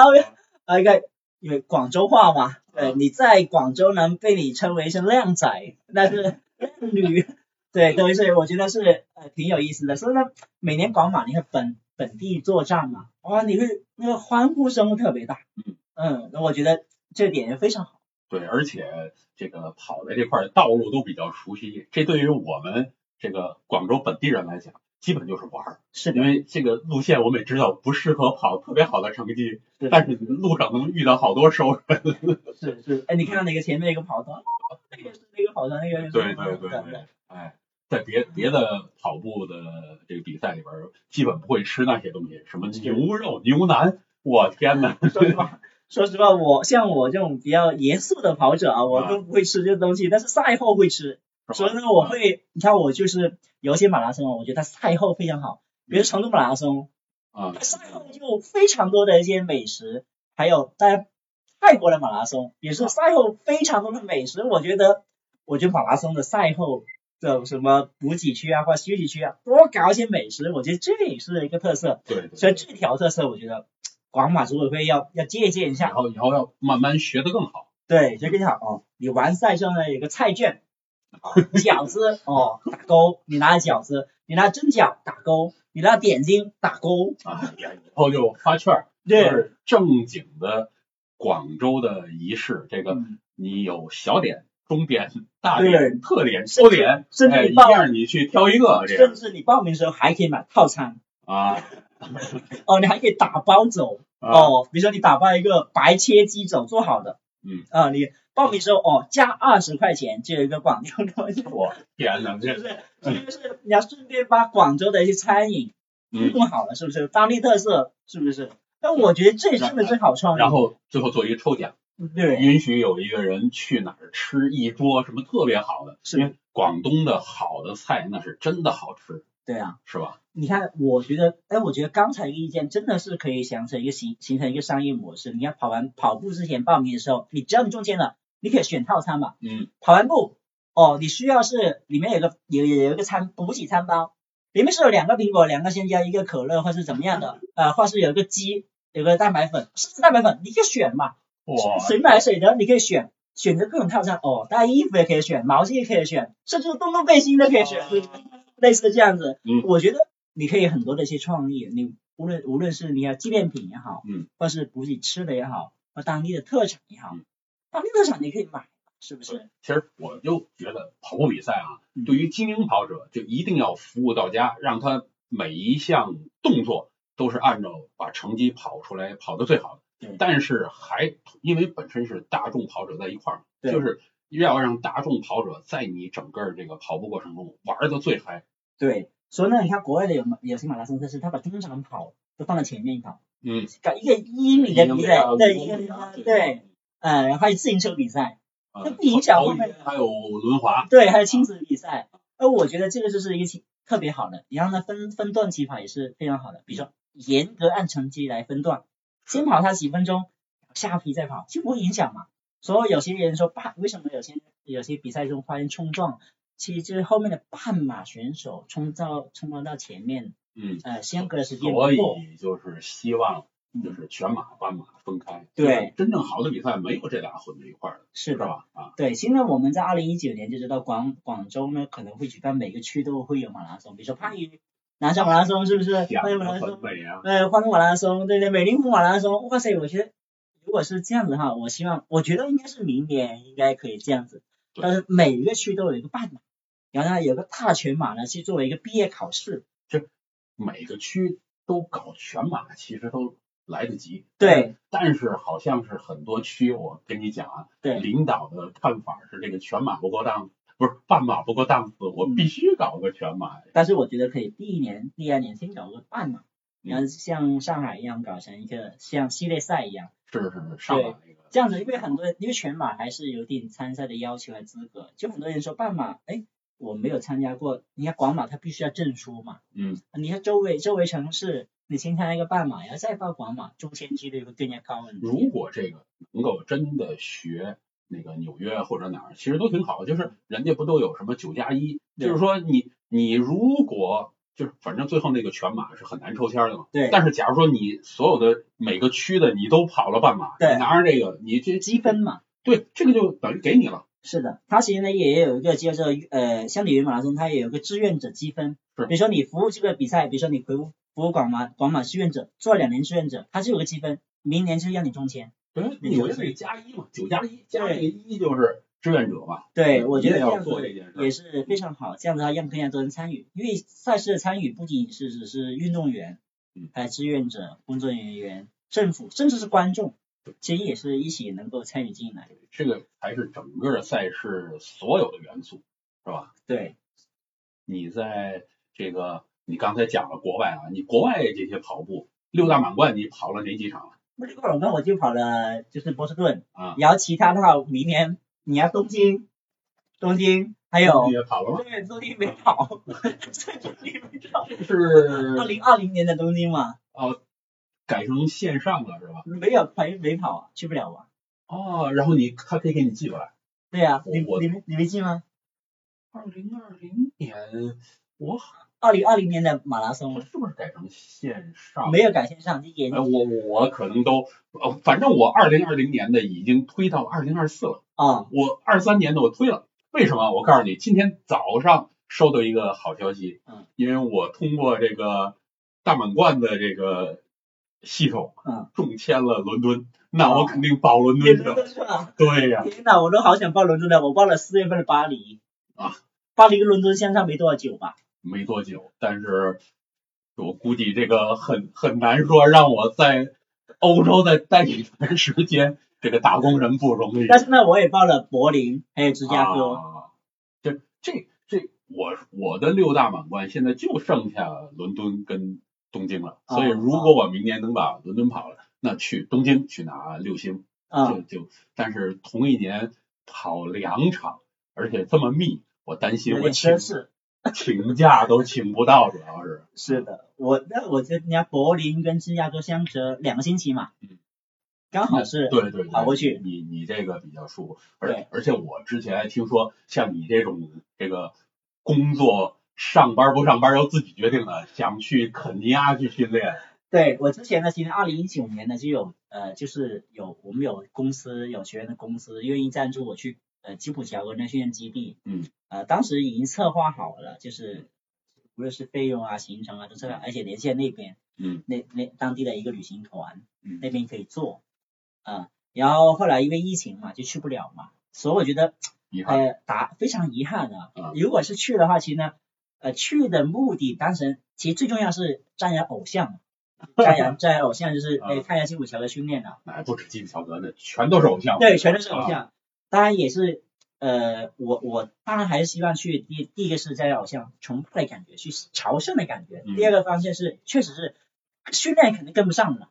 啊，一个因为广州话嘛，对，你在广州能被你称为是靓仔，那是靓女，对，都是我觉得是呃挺有意思的。所以呢，每年广马你看本本地作战嘛，哇，你会那个欢呼声特别大。嗯。嗯，那我觉得这点也非常好。对，而且这个跑的这块道路都比较熟悉，这对于我们这个广州本地人来讲，基本就是玩儿。是因为这个路线我们也知道不适合跑特别好的成绩，但是路上能遇到好多熟人。是是，哎，你看到那个前面一个跑团，那个是那个跑团，那个对对对对，哎，在别别的跑步的这个比赛里边，基本不会吃那些东西，什么牛肉、牛腩，我天哪！说实话，我像我这种比较严肃的跑者啊，我都不会吃这东西，但是赛后会吃。所以呢，我会，你看我就是有些马拉松，我觉得它赛后非常好，比如成都马拉松啊，赛后就非常多的一些美食，还有在泰国的马拉松也是赛后非常多的美食。我觉得，我觉得马拉松的赛后的什么补给区啊，或者休息区啊，多搞一些美食，我觉得这也是一个特色。对，所以这条特色，我觉得。广马组委会要要借鉴一下，然后以后要慢慢学得更好。对，学更好。哦。你完赛之后呢，有个菜券，饺子哦打勾，你拿饺子，你拿蒸饺打勾，你拿点心打勾。啊，以后就发券，对，正经的广州的仪式。这个你有小点、中点、大点、特点、优点，甚至一样你去挑一个，甚至你报名的时候还可以买套餐。啊。哦，你还可以打包走哦，比如说你打包一个白切鸡走做好的，嗯啊，你报名时候哦加二十块钱就有一个广州的，我天哪，是不是？就是你要顺便把广州的一些餐饮弄好了，是不是？当地特色是不是？但我觉得这真的是好创意。然后最后做一个抽奖，对，允许有一个人去哪儿吃一桌什么特别好的，因为广东的好的菜那是真的好吃。对啊，是吧？你看，我觉得，哎，我觉得刚才一个意见真的是可以想成一个形形成一个商业模式。你看，跑完跑步之前报名的时候，你只要你中签了，你可以选套餐嘛。嗯。跑完步，哦，你需要是里面有个有有一个餐补给餐包，里面是有两个苹果、两个香蕉、一个可乐，或是怎么样的，呃，或是有一个鸡，有个蛋白粉，是蛋白粉，你可以选嘛。哇。谁买谁的，你可以选，选择各种套餐。哦，大家衣服也可以选，毛巾也可以选，甚至洞洞背心都可以选。类似这样子，嗯，我觉得你可以很多的一些创意，你无论无论是你要纪念品也好，嗯，或是补给吃的也好，或当地的特产也好，当地特产你可以买，是不是？其实我就觉得跑步比赛啊，对于精英跑者就一定要服务到家，让他每一项动作都是按照把成绩跑出来，跑得最好的。但是还因为本身是大众跑者在一块儿，就是。要让大众跑者在你整个这个跑步过程中玩的最嗨。对，所以呢，你看国外的有有些马拉松赛事，他把中长跑都放在前面跑，嗯，搞一个一米的比赛，对，一个对，呃，然后还有自行车比赛，那不影响后面还有轮滑，对，还有亲子比赛。而我觉得这个就是一个特别好的，然后呢，分分段起跑也是非常好的，比如说严格按成绩来分段，先跑它几分钟，下批再跑，就不会影响嘛。所以有些人说半为什么有些有些比赛中发生冲撞，其实就是后面的半马选手冲到冲撞到前面，嗯，呃，相隔的时间所以就是希望就是全马半马分开，对，真正好的比赛没有这俩混在一块儿的，是的。吧？啊，对，现在我们在二零一九年就知道广广州呢可能会举办每个区都会有马拉松，比如说番禺南沙马拉松是不是？番禺马拉松，对，呃，欢乐马拉松，对对，美林湖马拉松，哇塞，我觉得。果是这样子的话，我希望，我觉得应该是明年应该可以这样子，对。但是每一个区都有一个半马，然后呢有个大全马呢，去作为一个毕业考试。就每个区都搞全马，其实都来得及。对，但是好像是很多区，我跟你讲啊，对。领导的看法是这个全马不够档，不是半马不够档次，我必须搞个全马。但是我觉得可以第一年、第二年先搞个半马，嗯然后像上海一样搞成一个像系列赛一样，是是是，上马那个。这样子，因为很多人因为全马还是有点参赛的要求和资格，就很多人说半马，哎，我没有参加过，你看广马它必须要证书嘛，嗯，你看周围周围城市，你先参加一个半马，然后再报广马，中签几率会更加高很多。如果这个能够真的学那个纽约或者哪儿，其实都挺好。就是人家不都有什么九加一，就是说你你如果就是反正最后那个全马是很难抽签的嘛。对但是假如说你所有的每个区的你都跑了半马，对你拿着这个，你这积分嘛，对这个就等于给你了。是的，它其实呢也有一个叫做呃，像纽约马拉松，它也有个志愿者积分。是比如说你服务这个比赛，比如说你服务服务广马广马志愿者，做了两年志愿者，它就有个积分，明年就让你中签。对，你纽约就是那个加一嘛，九加一加这个一就是志愿者吧。对，我觉得要这样做这件事也是非常好，这样子的话让更加多人参与，因为赛事的参与不仅是只是运动员嗯，还有志愿者、工作人员、政府，甚至是观众，其实也是一起能够参与进来。这个才是整个赛事所有的元素，是吧？对，你在这个你刚才讲了国外啊，你国外这些跑步六大满贯你跑了哪几场了六大满贯我就跑了就是波士顿，啊？然后其他的话明年你要东京，东京还有你也跑了吗？对东京没跑，东京没跑，是二零二零年的东京嘛，哦，改成线上了是吧？没有没没跑啊，去不了啊。哦，然后你他可以给你寄过来。对呀、你我你没你没寄吗？二零二零年我二零二零年的马拉松我是不是改成线上？没有改线上，就延哎，我我可能都，呃，反正我二零二零年的已经推到二零二四了，啊。我二三年的我推了，为什么？我告诉你，今天早上收到一个好消息，嗯，因为我通过这个大满贯的这个系统，嗯，中签了伦敦，那我哦肯定报伦敦去了。伦敦是吧？对呀、天呐，我都好想报伦敦的，我报了四月份的巴黎。啊，巴黎跟伦敦相差没多少久吧？没多久，但是我估计这个很很难说让我在欧洲再待一段时间，这个打工人不容易。但是呢，我也报了柏林还有芝加哥，啊，这这这，我我的六大满贯现在就剩下伦敦跟东京了，哦所以如果我明年能把伦敦跑了，那去东京去拿六星，啊就就，但是同一年跑两场，而且这么密，我担心我请奢侈。请假都请不到，主要是。是的，我那我觉得人家柏林跟芝加哥相隔两个星期嘛。嗯，刚好是对对对，跑过去。你你这个比较舒服，而对。而且我之前还听说，像你这种这个工作上班不上班要自己决定的，想去肯尼亚去训练，对我之前呢，其实二零一九年呢就有呃，就是有我们有公司有学员的公司愿意赞助我去呃吉普乔格那训练基地，嗯，呃当时已经策划好了，就是无论是费用啊、行程啊都策划，而且连线那边嗯。那那当地的一个旅行团嗯。那边可以做啊、然后后来因为疫情嘛就去不了嘛，所以我觉得遗憾，呃打非常遗憾啊啊。如果是去的话，其实呢，呃，去的目的当时其实最重要是瞻仰偶像，瞻仰瞻仰偶像就是啊哎看一下基普乔的训练啊，那还不止吉普乔格呢，全都是偶像，对，全都是偶啊。像。当然也是呃，我我当然还是希望去第第一个是瞻仰偶像崇拜的感觉，去朝圣的感觉。嗯第二个方向是确实是训练肯定跟不上了，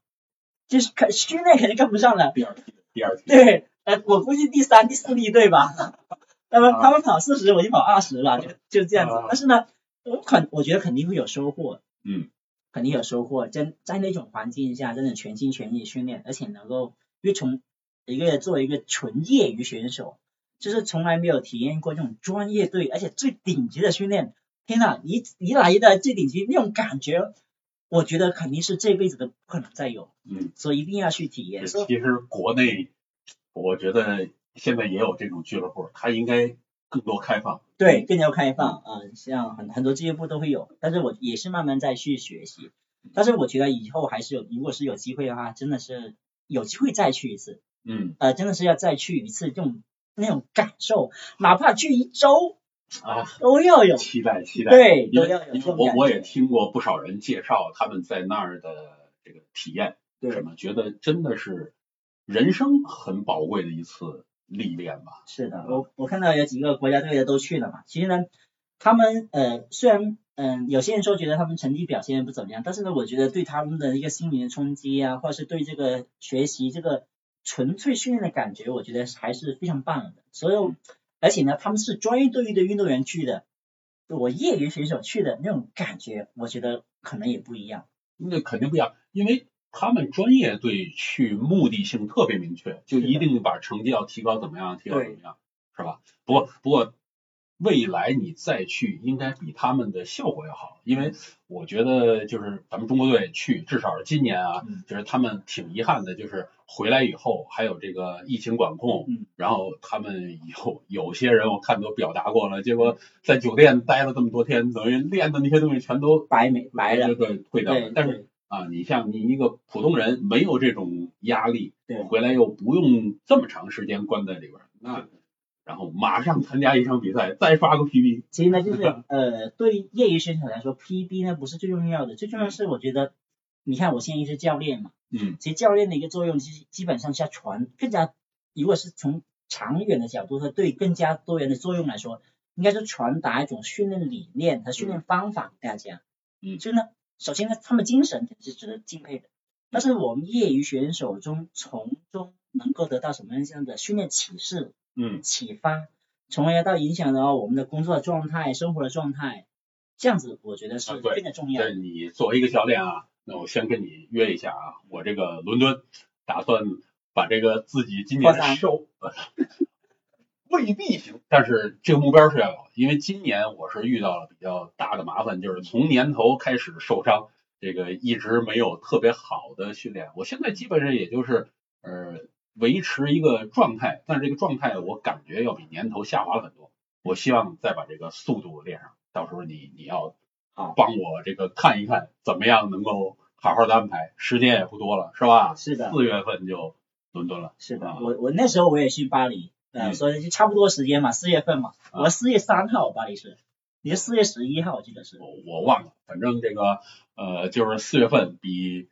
就是可训练肯定跟不上了。第二梯，第二梯，对，呃，我估计第三、第四例队吧。他们啊他们跑四十，我就跑二十了，就就这样子啊。但是呢，我肯我觉得肯定会有收获，嗯，肯定有收获。真在那种环境下，真的全心全意训练，而且能够，因为从一个作为一个纯业余选手，就是从来没有体验过这种专业队，而且最顶级的训练。天呐，一一来的最顶级那种感觉，我觉得肯定是这辈子都不可能再有，嗯，所以一定要去体验。其实国内我觉得现在也有这种俱乐部，它应该更多开放，对，更加开放啊、呃像很很多俱乐部都会有，但是我也是慢慢在去学习。但是我觉得以后还是有，如果是有机会的话，真的是有机会再去一次，嗯呃，真的是要再去一次，这种那种感受，哪怕去一周啊，都要有，期待期待。对，都要有我。我也听过不少人介绍他们在那儿的这个体验，对什么觉得真的是人生很宝贵的一次历练吧。是的，我我看到有几个国家队的都去了嘛。其实呢，他们呃虽然嗯、有些人说觉得他们成绩表现不怎么样，但是呢，我觉得对他们的一个心灵的冲击啊，或者是对这个学习这个纯粹训练的感觉，我觉得还是非常棒的。所以而且呢，他们是专业队域的运动员去的，我业余选手去的那种感觉，我觉得可能也不一样。那肯定不一样，因为他们专业队去目的性特别明确，就一定把成绩要提高怎么样，提高怎么样，是吧？不过不过未来你再去，应该比他们的效果要好，因为我觉得就是咱们中国队去，至少是今年啊，嗯。就是他们挺遗憾的，就是回来以后还有这个疫情管控，嗯。然后他们有有些人我看都表达过了，结果在酒店待了这么多天，等于练的那些东西全都白没白了，对对退掉了。对，，但是啊，你像你一个普通人，没有这种压力，回来又不用这么长时间关在里边，那然后马上参加一场比赛，再发个 PB，其实呢，就是呃，对业余选手来说，PB 呢不是最重要的，最重要的是我觉得，你看我现在是教练嘛，嗯其实教练的一个作用，其实基本上是要传更加，如果是从长远的角度和对更加多元的作用来说，应该是传达一种训练理念和训练方法给大家。嗯所以呢，首先呢，他们精神是值得敬佩的，但是我们业余选手中从中能够得到什么样的训练启示？嗯启发，从而到影响到我们的工作的状态、生活的状态，这样子我觉得是非常重要的。这你作为一个教练啊，那我先跟你约一下啊，我这个伦敦打算把这个自己今年收，未必行，但是这个目标是要有，因为今年我是遇到了比较大的麻烦，就是从年头开始受伤，这个一直没有特别好的训练，我现在基本上也就是呃维持一个状态，但是这个状态我感觉要比年头下滑了很多，我希望再把这个速度练上，到时候你你要啊帮我这个看一看怎么样能够好好的安排，时间也不多了，是吧？是的，四月份就伦敦了，是的啊，我我那时候我也去巴黎，呃，嗯。所以就差不多时间嘛，四月份嘛，啊。我四月三号巴黎是，你是四月十一号，我记得是。我我忘了，反正这个呃就是四月份比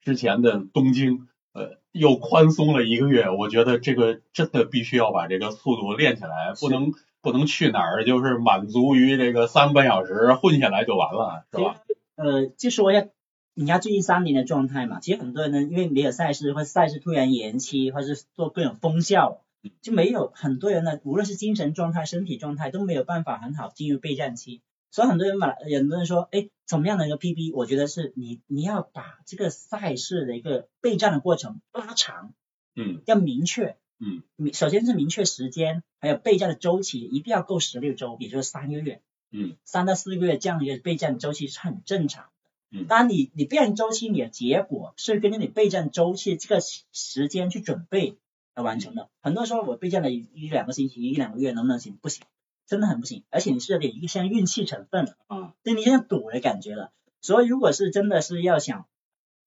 之前的东京呃又宽松了一个月，我觉得这个真的必须要把这个速度练起来，不能不能去哪儿就是满足于这个三个半小时混下来就完了，是吧？呃，就说一下，你看最近三年的状态嘛，其实很多人呢，因为没有赛事，或赛事突然延期，或者是做各种封校，就没有很多人呢，无论是精神状态、身体状态都没有办法很好进入备战期。所以很多人买，很多人说，哎，怎么样的一个 PB？我觉得是你你要把这个赛事的一个备战的过程拉长，嗯要明确。嗯明首先是明确时间，还有备战的周期，一定要够十六周，也就是三个月。嗯三到四个月这样的一个备战周期是很正常的。嗯当然你你备战周期你的结果是根据你备战周期这个时间去准备来完成的。很多时候我备战了一一两个星期、一两个月能不能行？不行，真的很不行。而且你是有点一个像运气成分了，啊对你像赌的感觉了。所以如果是真的是要想，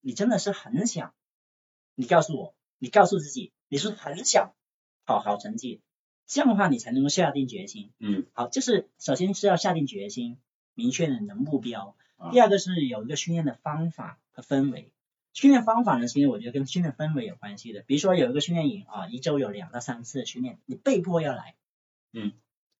你真的是很想，你告诉我，你告诉自己，你是很想考好成绩，这样的话你才能够下定决心。嗯好，就是首先是要下定决心，明确你的目标啊。第二个是有一个训练的方法和氛围。训练方法呢，其实我觉得跟训练氛围有关系的。比如说有一个训练营啊，一周有两到三次的训练，你被迫要来。嗯。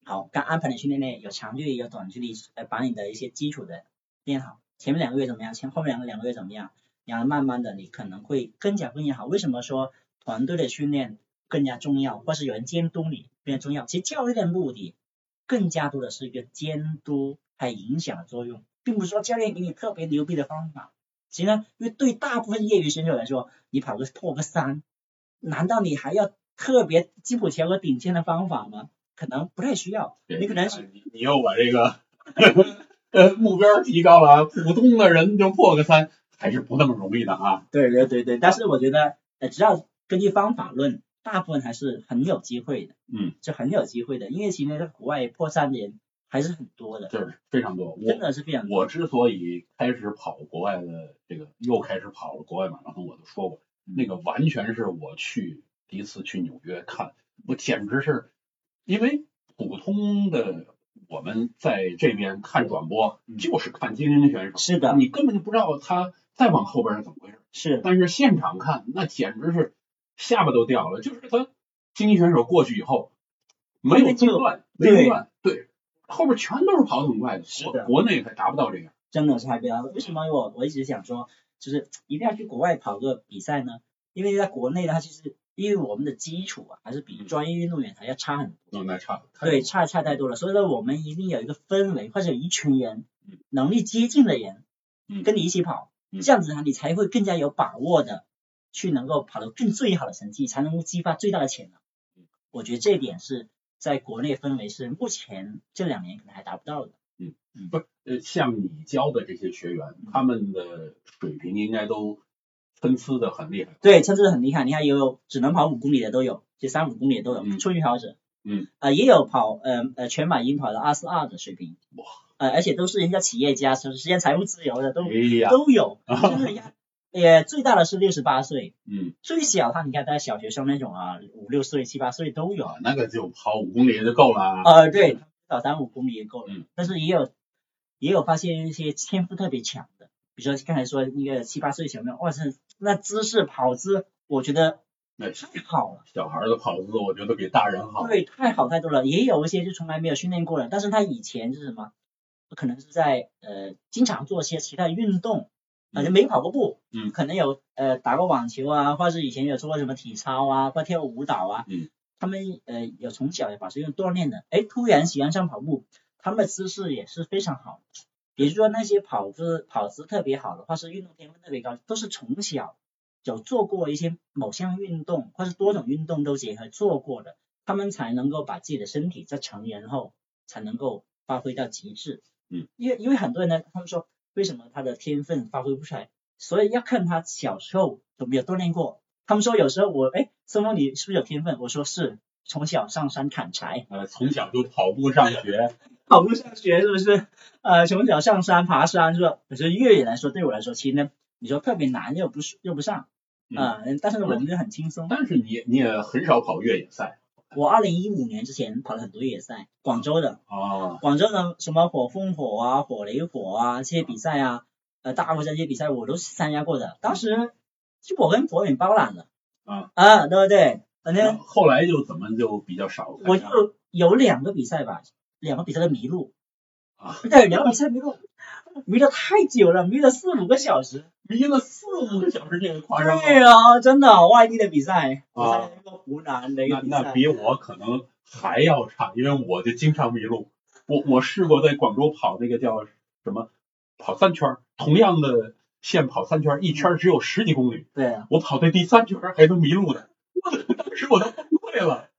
好，刚安排的训练内有长距离有短距离，呃，把你的一些基础的练好。前面两个月怎么样？前后面两个两个月怎么样？然后慢慢的你可能会更加更加好。为什么说团队的训练更加重要，或是有人监督你更加重要？其实教练的目的更加多的是一个监督还有影响的作用，并不是说教练给你特别牛逼的方法。其实呢，因为对大部分业余选手来说，你跑个破个三，难道你还要特别基础条和顶尖的方法吗？可能不太需要，对你可能是你你又把这个呃目标提高了，啊，普通的人就破个三还是不那么容易的啊。对对对对，但是我觉得，呃，只要根据方法论，大部分还是很有机会的，嗯，是很有机会的，因为其实在国外破三的人还是很多的，就是非常多。我真的是非常多。我之所以开始跑国外的这个，又开始跑了国外马拉松，我都说过，那个完全是我去第一次去纽约看，我简直是因为普通的我们在这边看转播就是看精英选手，是的，你根本就不知道他再往后边是怎么回事。是，但是现场看那简直是下巴都掉了，就是他精英选手过去以后没有中断，没有断，对，后边全都是跑得很快的，是的，国内还达不到这样，真的是还不到。为什么我我一直想说，就是一定要去国外跑个比赛呢？因为在国内的话，其实因为我们的基础啊，还是比专业运动员还要差很多，那差，对，差差太多了。所以说，我们一定有一个氛围，或者有一群人，能力接近的人，跟你一起跑，这样子呢，你才会更加有把握的去能够跑得更最好的成绩，才能够激发最大的潜能。我觉得这一点是在国内氛围是目前这两年可能还达不到的。嗯嗯，不，呃，像你教的这些学员，他们的水平应该都。参差的很厉害，对，参差的很厉害。你看，有只能跑五公里的都有，就三五公里的都有，初级跑者，嗯，啊，也有跑呃呃全马英跑的二四二的水平，哇，呃，而且都是人家企业家，实现财务自由的都都都有，就是也最大的是六十八岁，嗯，最小他你看他小学生那种啊，五六岁七八岁都有，那个就跑五公里就够了，呃，对，跑三五公里也够了，嗯，但是也有也有发现一些天赋特别强的。比如说刚才说那个七八岁小朋友，哇塞，那姿势跑姿，我觉得那太好了。小孩的跑姿，我觉得比大人好。对，太好太多了。也有一些就从来没有训练过的，但是他以前是什么？可能是在呃经常做些其他运动，反正没跑过步，嗯，可能有呃打过网球啊，或者是以前有做过什么体操啊，或跳舞蹈啊，嗯，他们呃有从小也把这种锻炼的，哎，突然喜欢上跑步，他们的姿势也是非常好。比如说那些跑姿跑姿特别好的，或是运动天分特别高，都是从小有做过一些某项运动，或是多种运动都结合做过的，他们才能够把自己的身体在成年后才能够发挥到极致。嗯，因为因为很多人呢，他们说为什么他的天分发挥不出来，所以要看他小时候有没有锻炼过。他们说有时候我哎，孙峰你是不是有天分？我说是，从小上山砍柴，呃，从小就跑步上学。跑步上学是不是？呃，从小上山爬山是吧？可是越野来说，对我来说，其实呢，你说特别难又不是又不上啊。但是我们就很轻松。但是你你也很少跑越野赛。我二零一五年之前跑了很多越野赛，广州的哦，广州的什么火风火啊、火雷火啊这些比赛啊，呃，大国这些比赛我都参加过的。当时就我跟博远包揽了啊啊，对不对？反正后来就怎么就比较少。我就有两个比赛吧。两个比赛的迷路啊，对，两个比赛迷路，迷了太久了，迷了四五个小时，迷了四五个小时，这个夸张。对啊，真的，外地的比赛啊，一个湖南的一个比赛，那那比我可能还要差，因为我就经常迷路。我我试过在广州跑那个叫什么，跑三圈，同样的线跑三圈，一圈只有十几公里。对，我跑在第三圈还能迷路的，我 当时我都崩溃了。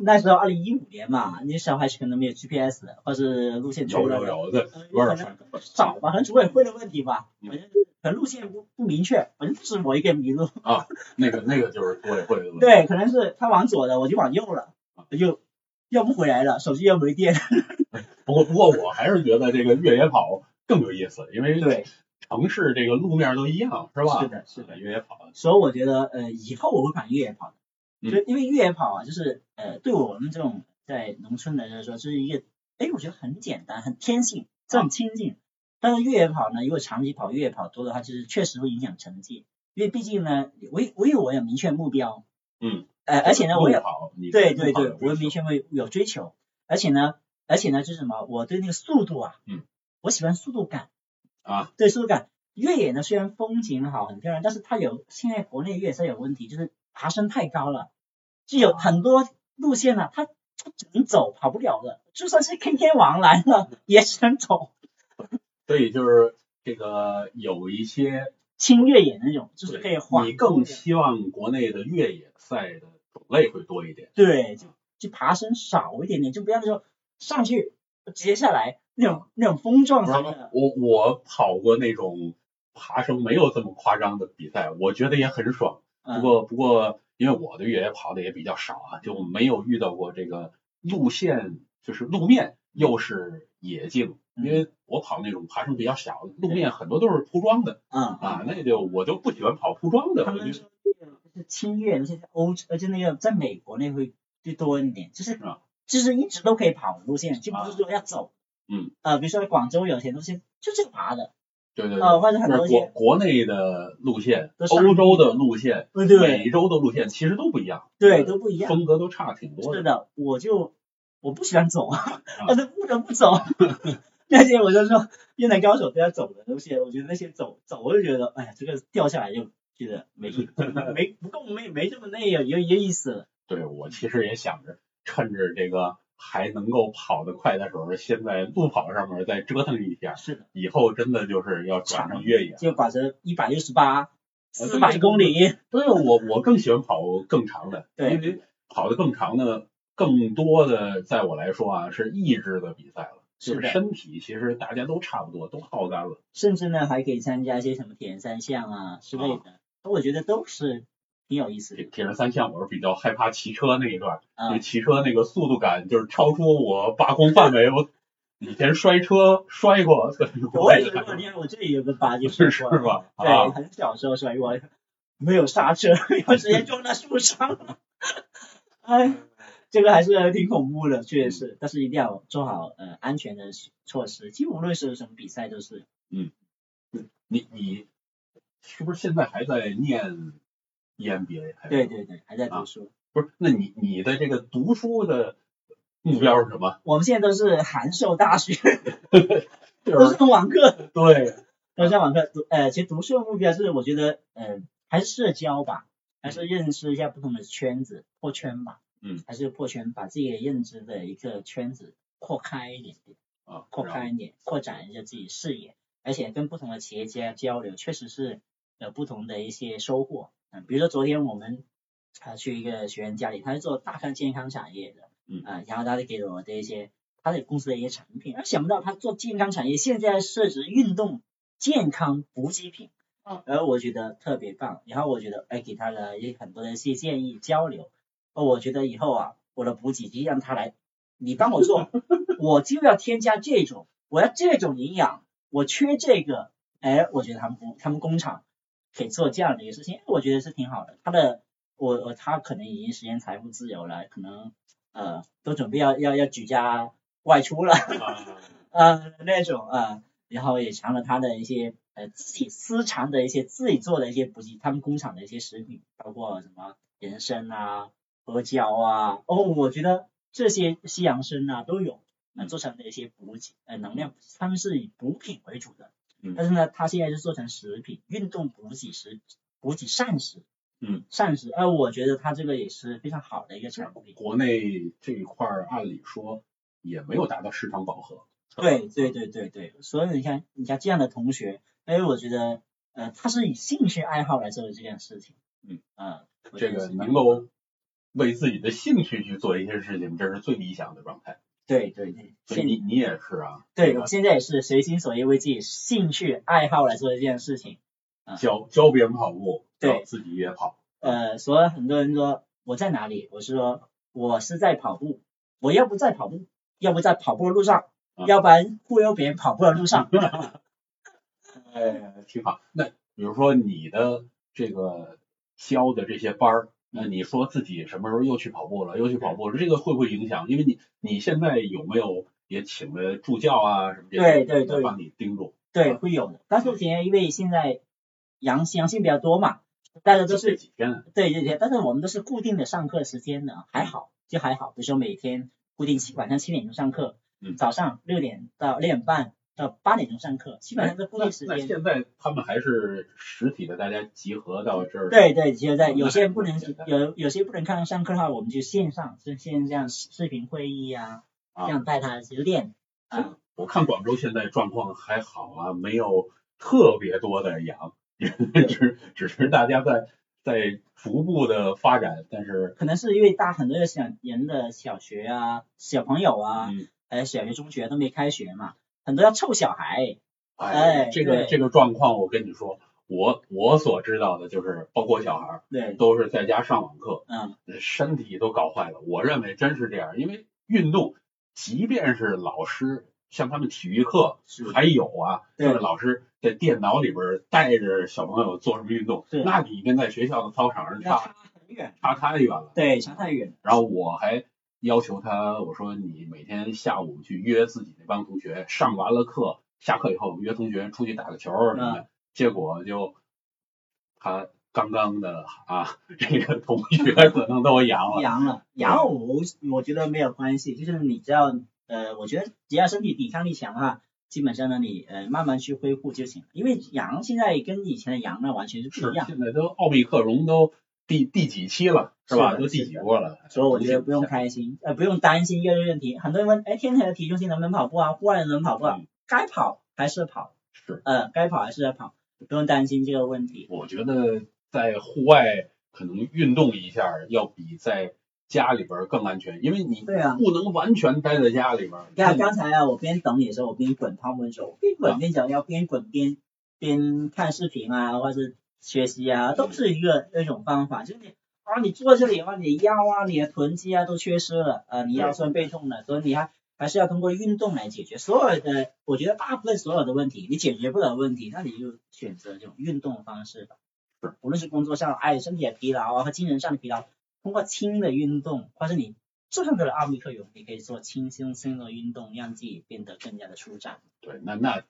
那时候二零一五年嘛，你小孩可能没有 GPS，或是路线有有有的，有点少吧，可能组委会的问题吧，反正可能路线不不明确，反正是我一个人迷路。啊，那个那个就是组委会的问题。对，可能是他往左的，我就往右了，又要不回来了，手机又没电。不过不过我还是觉得这个越野跑更有意思，因为对城市这个路面都一样，是吧？是的，是的，越野跑。所以我觉得呃，以后我会跑越野跑的。就因为越野跑啊，就是呃，对我们这种在农村的人来说，这是一个，哎，我觉得很简单，很天性，这很亲近。但是越野跑呢，如果长期跑越野跑多的话，就是确实会影响成绩，因为毕竟呢，我我有我有明确目标，嗯，呃，而且呢，我也跑，对对对，我有明确会有追求，而且呢，而且呢，就是什么，我对那个速度啊，嗯，我喜欢速度感啊，对速度感。越野呢，虽然风景好，很漂亮，但是它有现在国内越野赛有问题，就是爬升太高了。就有很多路线呢，它它只能走，跑不了的。就算是 K 天王来了，也只能走。所以就是这个有一些轻越野那种，就是可以滑。你更希望国内的越野赛的种类会多一点？对，就就爬升少一点点，就不要说上去直接下来那种那种风状型的。我我跑过那种爬升没有这么夸张的比赛，我觉得也很爽。不过不过。因为我的越野跑的也比较少啊，就没有遇到过这个路线，就是路面又是野径，因为我跑那种爬升比较小，路面很多都是铺装的，嗯啊，那就我就不喜欢跑铺装的。他们就轻越那些欧呃就那个在美国那会就多一点，就是啊就是一直都可以跑的路线，就不是说要走。嗯。呃，比如说广州有些东西就是爬的，对对呃，对，或者很多国国内的路线、欧洲的路线、对对美洲的路线其实都不一样，对都不一样。风格都差挺多的。是的，我就我不喜欢走，但是不得不走。那些我就说越南高手都要走的东西，我觉得那些走走，我就觉得，哎呀，这个掉下来就觉得没意没不够没没这么那有有有意思了。对我其实也想着趁着这个还能够跑得快的时候，先在路跑上面再折腾一下，是的，以后真的就是要转成越野。就保持一百六十八，呃四百公里。对，我我更喜欢跑更长的，对因为跑得更长的，更多的在我来说啊是意志的比赛了。就是身体其实大家都差不多，都耗干了。甚至呢还可以参加一些什么铁人三项啊之类的，我觉得都是挺有意思的。铁铁人三项我是比较害怕骑车那一段，因啊为，骑车那个速度感就是超出我把控范围。我以前摔车摔过，我也 是，你看我这里有个疤就是是吧？对，啊，很小时候摔过，没有刹车，我直接撞到树上了。哎，这个还是挺恐怖的，确实是，但是一定要做好呃安全的措施。其实无论是什么比赛都是，嗯你你是不是现在还在念 EMBA？还对对对，还在啊读书。不是，那你你的这个读书的目标是什么？我们现在都是函授大学，都是网课，对，都上网课。读呃，其实读书的目标是，我觉得呃还是社交吧，还是认识一下不同的圈子，破圈吧。嗯，还是破圈，把自己的认知的一个圈子扩开一点点。啊，扩开一点，扩展一下自己视野，而且跟不同的企业家交流，确实是有不同的一些收获。嗯，比如说昨天我们啊去一个学员家里，他是做大康健康产业的，嗯啊，然后他就给了我的一些他的公司的一些产品，而想不到他做健康产业，现在涉及运动健康补给品，嗯，而我觉得特别棒，然后我觉得哎给他了也很多的一些建议交流，哦，我觉得以后啊我的补给机让他来，你帮我做。我就要添加这种，我要这种营养，我缺这个，哎，我觉得他们工他们工厂可以做这样的一个事情，我觉得是挺好的。他的我我他可能已经实现财富自由了，可能呃都准备要要要举家外出了，啊 呃那种呃，然后也尝了他的一些呃自己私藏的一些自己做的一些补给，他们工厂的一些食品，包括什么人参啊、阿胶啊，哦，我觉得这些西洋参啊都有。呃，做成的一些补给，呃，能量，他们是以补品为主的，嗯但是呢，它现在是做成食品，运动补给食，补给膳食，嗯，膳食，呃，我觉得它这个也是非常好的一个产品。国内这一块儿按理说也没有达到市场饱和。对对对对对，所以你看，你像这样的同学，哎，我觉得，呃，他是以兴趣爱好来做的这件事情，嗯，啊、这个能够为自己的兴趣去做一些事情，这是最理想的状态。对对对，所以你你也是啊，对我现在也是随心所欲为自己兴趣爱好来做这件事情。教教别人跑步，对自己也跑。呃，所以很多人说我在哪里，我是说我是在跑步，我要不在跑步，要不在跑步的路上，啊要不然忽悠别人跑步的路上。哎，挺好。那比如说你的这个教的这些班儿，那你说自己什么时候又去跑步了，又去跑步了，这个会不会影响？因为你你现在有没有也请了助教啊什么这些，对对对帮你盯住？对，会有的。但是现在因为现在阳阳性比较多嘛，大家都这是几天了对对对，但是我们都是固定的上课时间的，还好就还好。比如说每天固定七晚上七点钟上课，嗯早上六点到六点半到八点钟上课，基本上是固定时间。那现在他们还是实体的，大家集合到这儿。对对，集合在哦有些人不能有有些不能看上课的话，我们就线上就线这样视视频会议啊，啊这样带他去练啊。我看广州现在状况还好啊，没有特别多的羊，只只是大家在在逐步的发展，但是可能是因为大很多的小人的小学啊、小朋友啊，嗯，还有小学、中学都没开学嘛，很多要臭小孩。哎哎，这个这个状况，我跟你说，我我所知道的就是，包括小孩儿对，都是在家上网课，嗯，身体都搞坏了。我认为真是这样，因为运动，即便是老师像他们体育课还有啊，就对是老师在电脑里边带着小朋友做什么运动，是那你跟在学校的操场上差差很远，差太远了。对，差太远了。然后我还要求他，我说你每天下午去约自己那帮同学，上完了课，下课以后约同学出去打个球什么的。结果就他刚刚的啊，这个同学可能都阳了。阳了，阳我我觉得没有关系，就是你只要呃，我觉得只要身体抵抗力强的话，基本上呢你呃慢慢去恢复就行了。因为阳现在跟以前的阳呢完全是不一样，现在都奥密克戎都第第几期了，是吧？是都第几波了？所以我觉得不用开心，呃不用担心一个问题。很多人问，哎，天天的体重心能不能跑步啊？户外能跑步啊嗯？该跑还是跑，是，呃该跑还是要跑，不用担心这个问题。我觉得在户外可能运动一下，要比在家里边更安全，因为你对啊。不能完全待在家里边。你看刚才啊，我边等你的时候，我边滚泡沫的时候，边滚边讲，要边滚边边看视频啊，或者是学习啊，都是一个那种方法。就是你啊，你坐这里的话，你腰啊、你的臀肌啊都缺失了，呃，你腰酸背痛了，所以你还还是要通过运动来解决所有的。我觉得大部分所有的问题，你解决不了问题，那你就选择这种运动方式吧。无论是工作上哎身体的疲劳啊和精神上的疲劳，通过轻的运动，或是你就算得了奥密克戎，你可以做轻松轻的运动，让自己变得更加的舒展。对，那那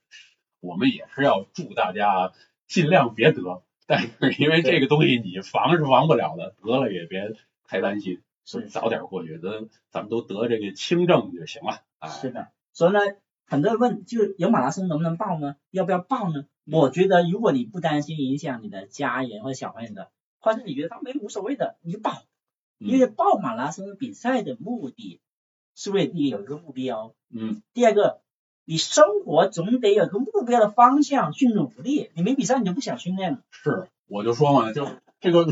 我们也是要祝大家尽量别得，但是因为这个东西你防是防不了的，得了也别太担心，所以早点过去，咱咱们都得这个轻症就行了啊。是的，所以呢，很多人问，就有马拉松能不能报呢？要不要报呢？我觉得，如果你不担心影响你的家人或者小朋友的，或者你觉得他没无所谓的，你就报。嗯因为报马拉松比赛的目的是为第一有一个目标，嗯，第二个你生活总得有个目标的方向去努力。你没比赛你就不想训练了。是，我就说嘛，就这个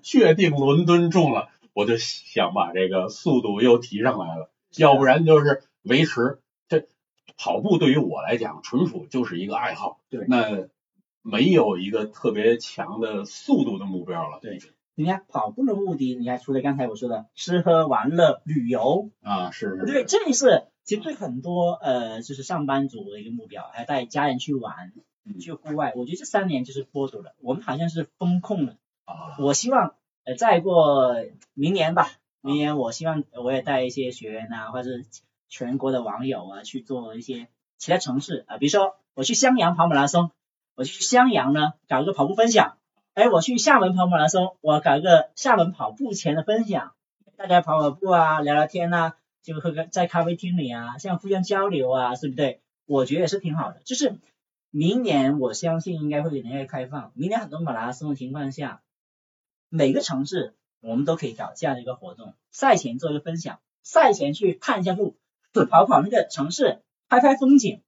确定伦敦中了，我就想把这个速度又提上来了，要不然就是维持这跑步对于我来讲，纯属就是一个爱好。对那没有一个特别强的速度的目标了。对你看跑步的目的，你看除了刚才我说的吃喝玩乐、旅游，啊，是是对，是，这是其实对很多呃就是上班族的一个目标，还带家人去玩、嗯去户外。我觉得这三年就是剥夺了，我们好像是风控了。啊，我希望呃再过明年吧，明年我希望我也带一些学员啊，或者是全国的网友啊去做一些其他城市啊，比如说我去襄阳跑马拉松，我去襄阳呢搞一个跑步分享，哎，我去厦门跑马拉松，我搞一个厦门跑步前的分享，大家跑跑步啊，聊聊天啊，就喝个在咖啡厅里啊，像互相交流啊，对不对？我觉得也是挺好的，就是明年我相信应该会越来越开放，明年很多马拉松的情况下。每个城市我们都可以搞这样的一个活动，赛前做一个分享，赛前去探一下路，去跑跑那个城市，拍拍风景，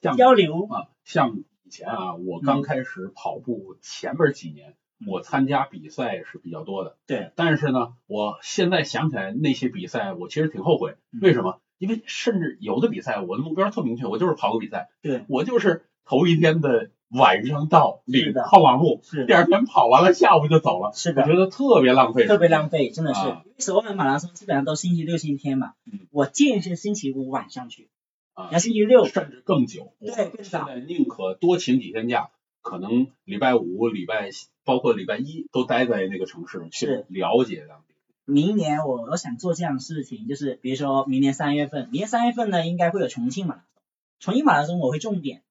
像交流。啊，像以前啊，我刚开始跑步前面几年，嗯我参加比赛是比较多的。对，但是呢，我现在想起来那些比赛，我其实挺后悔。嗯为什么？因为甚至有的比赛，我的目标特明确，我就是跑个比赛，对，我就是头一天的晚上到是领的号码布，是第二天跑完了下午就走了，是的，我觉得特别浪费，特别浪。费，真的是，啊因为所有的马拉松基本上都星期六、星期天嘛，嗯我建议是星期五晚上去，啊然后星期六甚至更久。对我更早现在宁可多请几天假，可能礼拜五、礼拜包括礼拜一都待在那个城市去了解当地。明年我我想做这样的事情，就是比如说明年三月份，明年三月份呢应该会有重庆马拉松，重庆马拉松我会重点，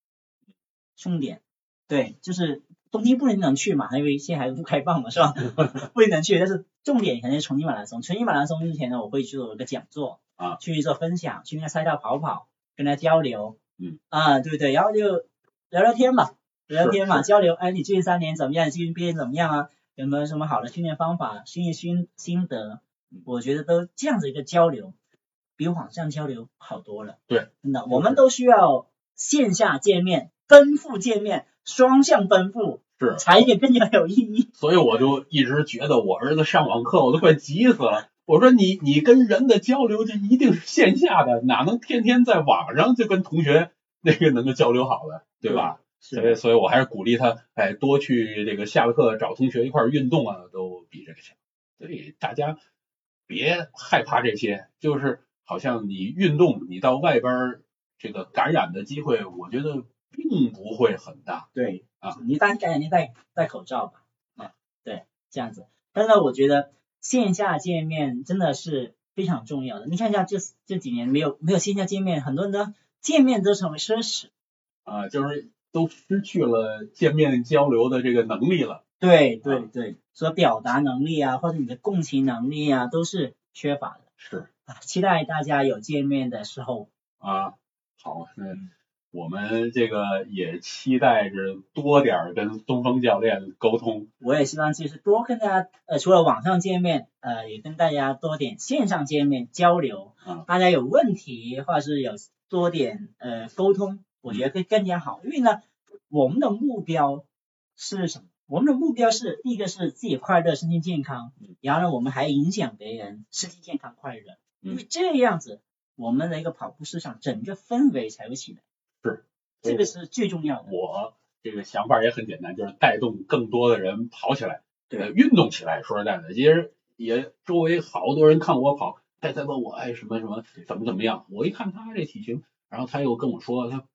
重点，对，就是冬天不能能去嘛，因为现在还不开放嘛，是吧？不能去，但是重点肯定是重庆马拉松。重庆马拉松之前呢，我会去做一个讲座啊，去做分享，去那个赛道跑跑，跟他交流，嗯，啊，对不对？然后就聊聊天嘛，聊聊天嘛，交流，哎，你最近三年怎么样？你最近毕业怎么样啊？有没有什么好的训练方法、训练心心得？我觉得都这样子一个交流，比网上交流好多了。对，真的，我们都需要线下见面、奔赴见面、双向奔赴，是，才也更加有意义。所以我就一直觉得我儿子上网课我都快急死了。我说你你跟人的交流就一定是线下的，哪能天天在网上就跟同学那个能够交流好的，对吧？所以所以我还是鼓励他，哎，多去这个下了课找同学一块儿运动啊，都比这个强。所以大家别害怕这些，就是好像你运动，你到外边儿这个感染的机会，我觉得并不会很大。对啊，你戴感染你戴戴口罩吧，啊，对，这样子。但是我觉得线下见面真的是非常重要的。你看一下这这几年没有没有线下见面，很多人都见面都成为奢侈。啊，就是都失去了见面交流的这个能力了。对对对，所表达能力啊，或者你的共情能力啊，都是缺乏的。是啊，期待大家有见面的时候。啊，好，那我们这个也期待着多点儿跟东风教练沟通。我也希望就是多跟大家，呃，除了网上见面，呃，也跟大家多点线上见面交流。啊，大家有问题或者是有多点呃沟通，我觉得会更加好。因为呢，我们的目标是什么？我们的目标是第一个是自己快乐、身心健康，然后呢，我们还影响别人身心健康、快乐。因为这样子，我们的一个跑步市场整个氛围才会起来。是，这个是最重要的。我这个想法也很简单，就是带动更多的人跑起来，对，运动起来。说实在的，其实也周围好多人看我跑，他在问我，哎，什么什么怎么怎么样？我一看他这体型，然后他又跟我说他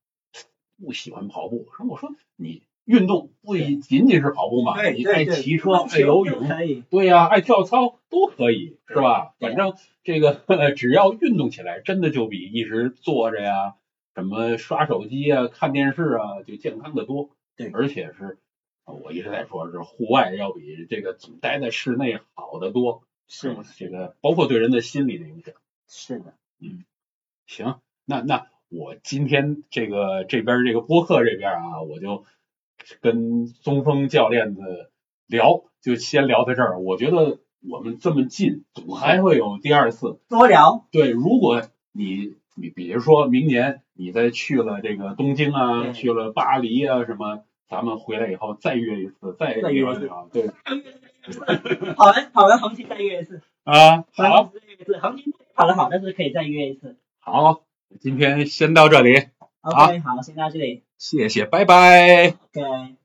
不喜欢跑步，说我说你。运动不仅仅是跑步嘛，你爱骑车、爱游泳，对呀，爱跳操都可以，是吧？反正这个 只要运动起来，真的就比一直坐着呀、什么刷手机啊、看电视啊，就健康的多。对，而且是，我一直在说，是户外要比这个总待在室内好得多。是这个，包括对人的心理的影响。是的，嗯，行，那那我今天这个这边这个播客这边啊，我就。跟宗峰教练的聊，就先聊到这儿。我觉得我们这么近，总还会有第二次多聊。对，如果你你比如说明年你再去了这个东京啊，去了巴黎啊什么，咱们回来以后再约一次，再再约一次。对，跑完跑完恒星再约一次啊。好，再约一次。恒星跑得好，但是可以再约一次。好，今天先到这里。OK，好，先到这里。谢谢，拜拜。OK。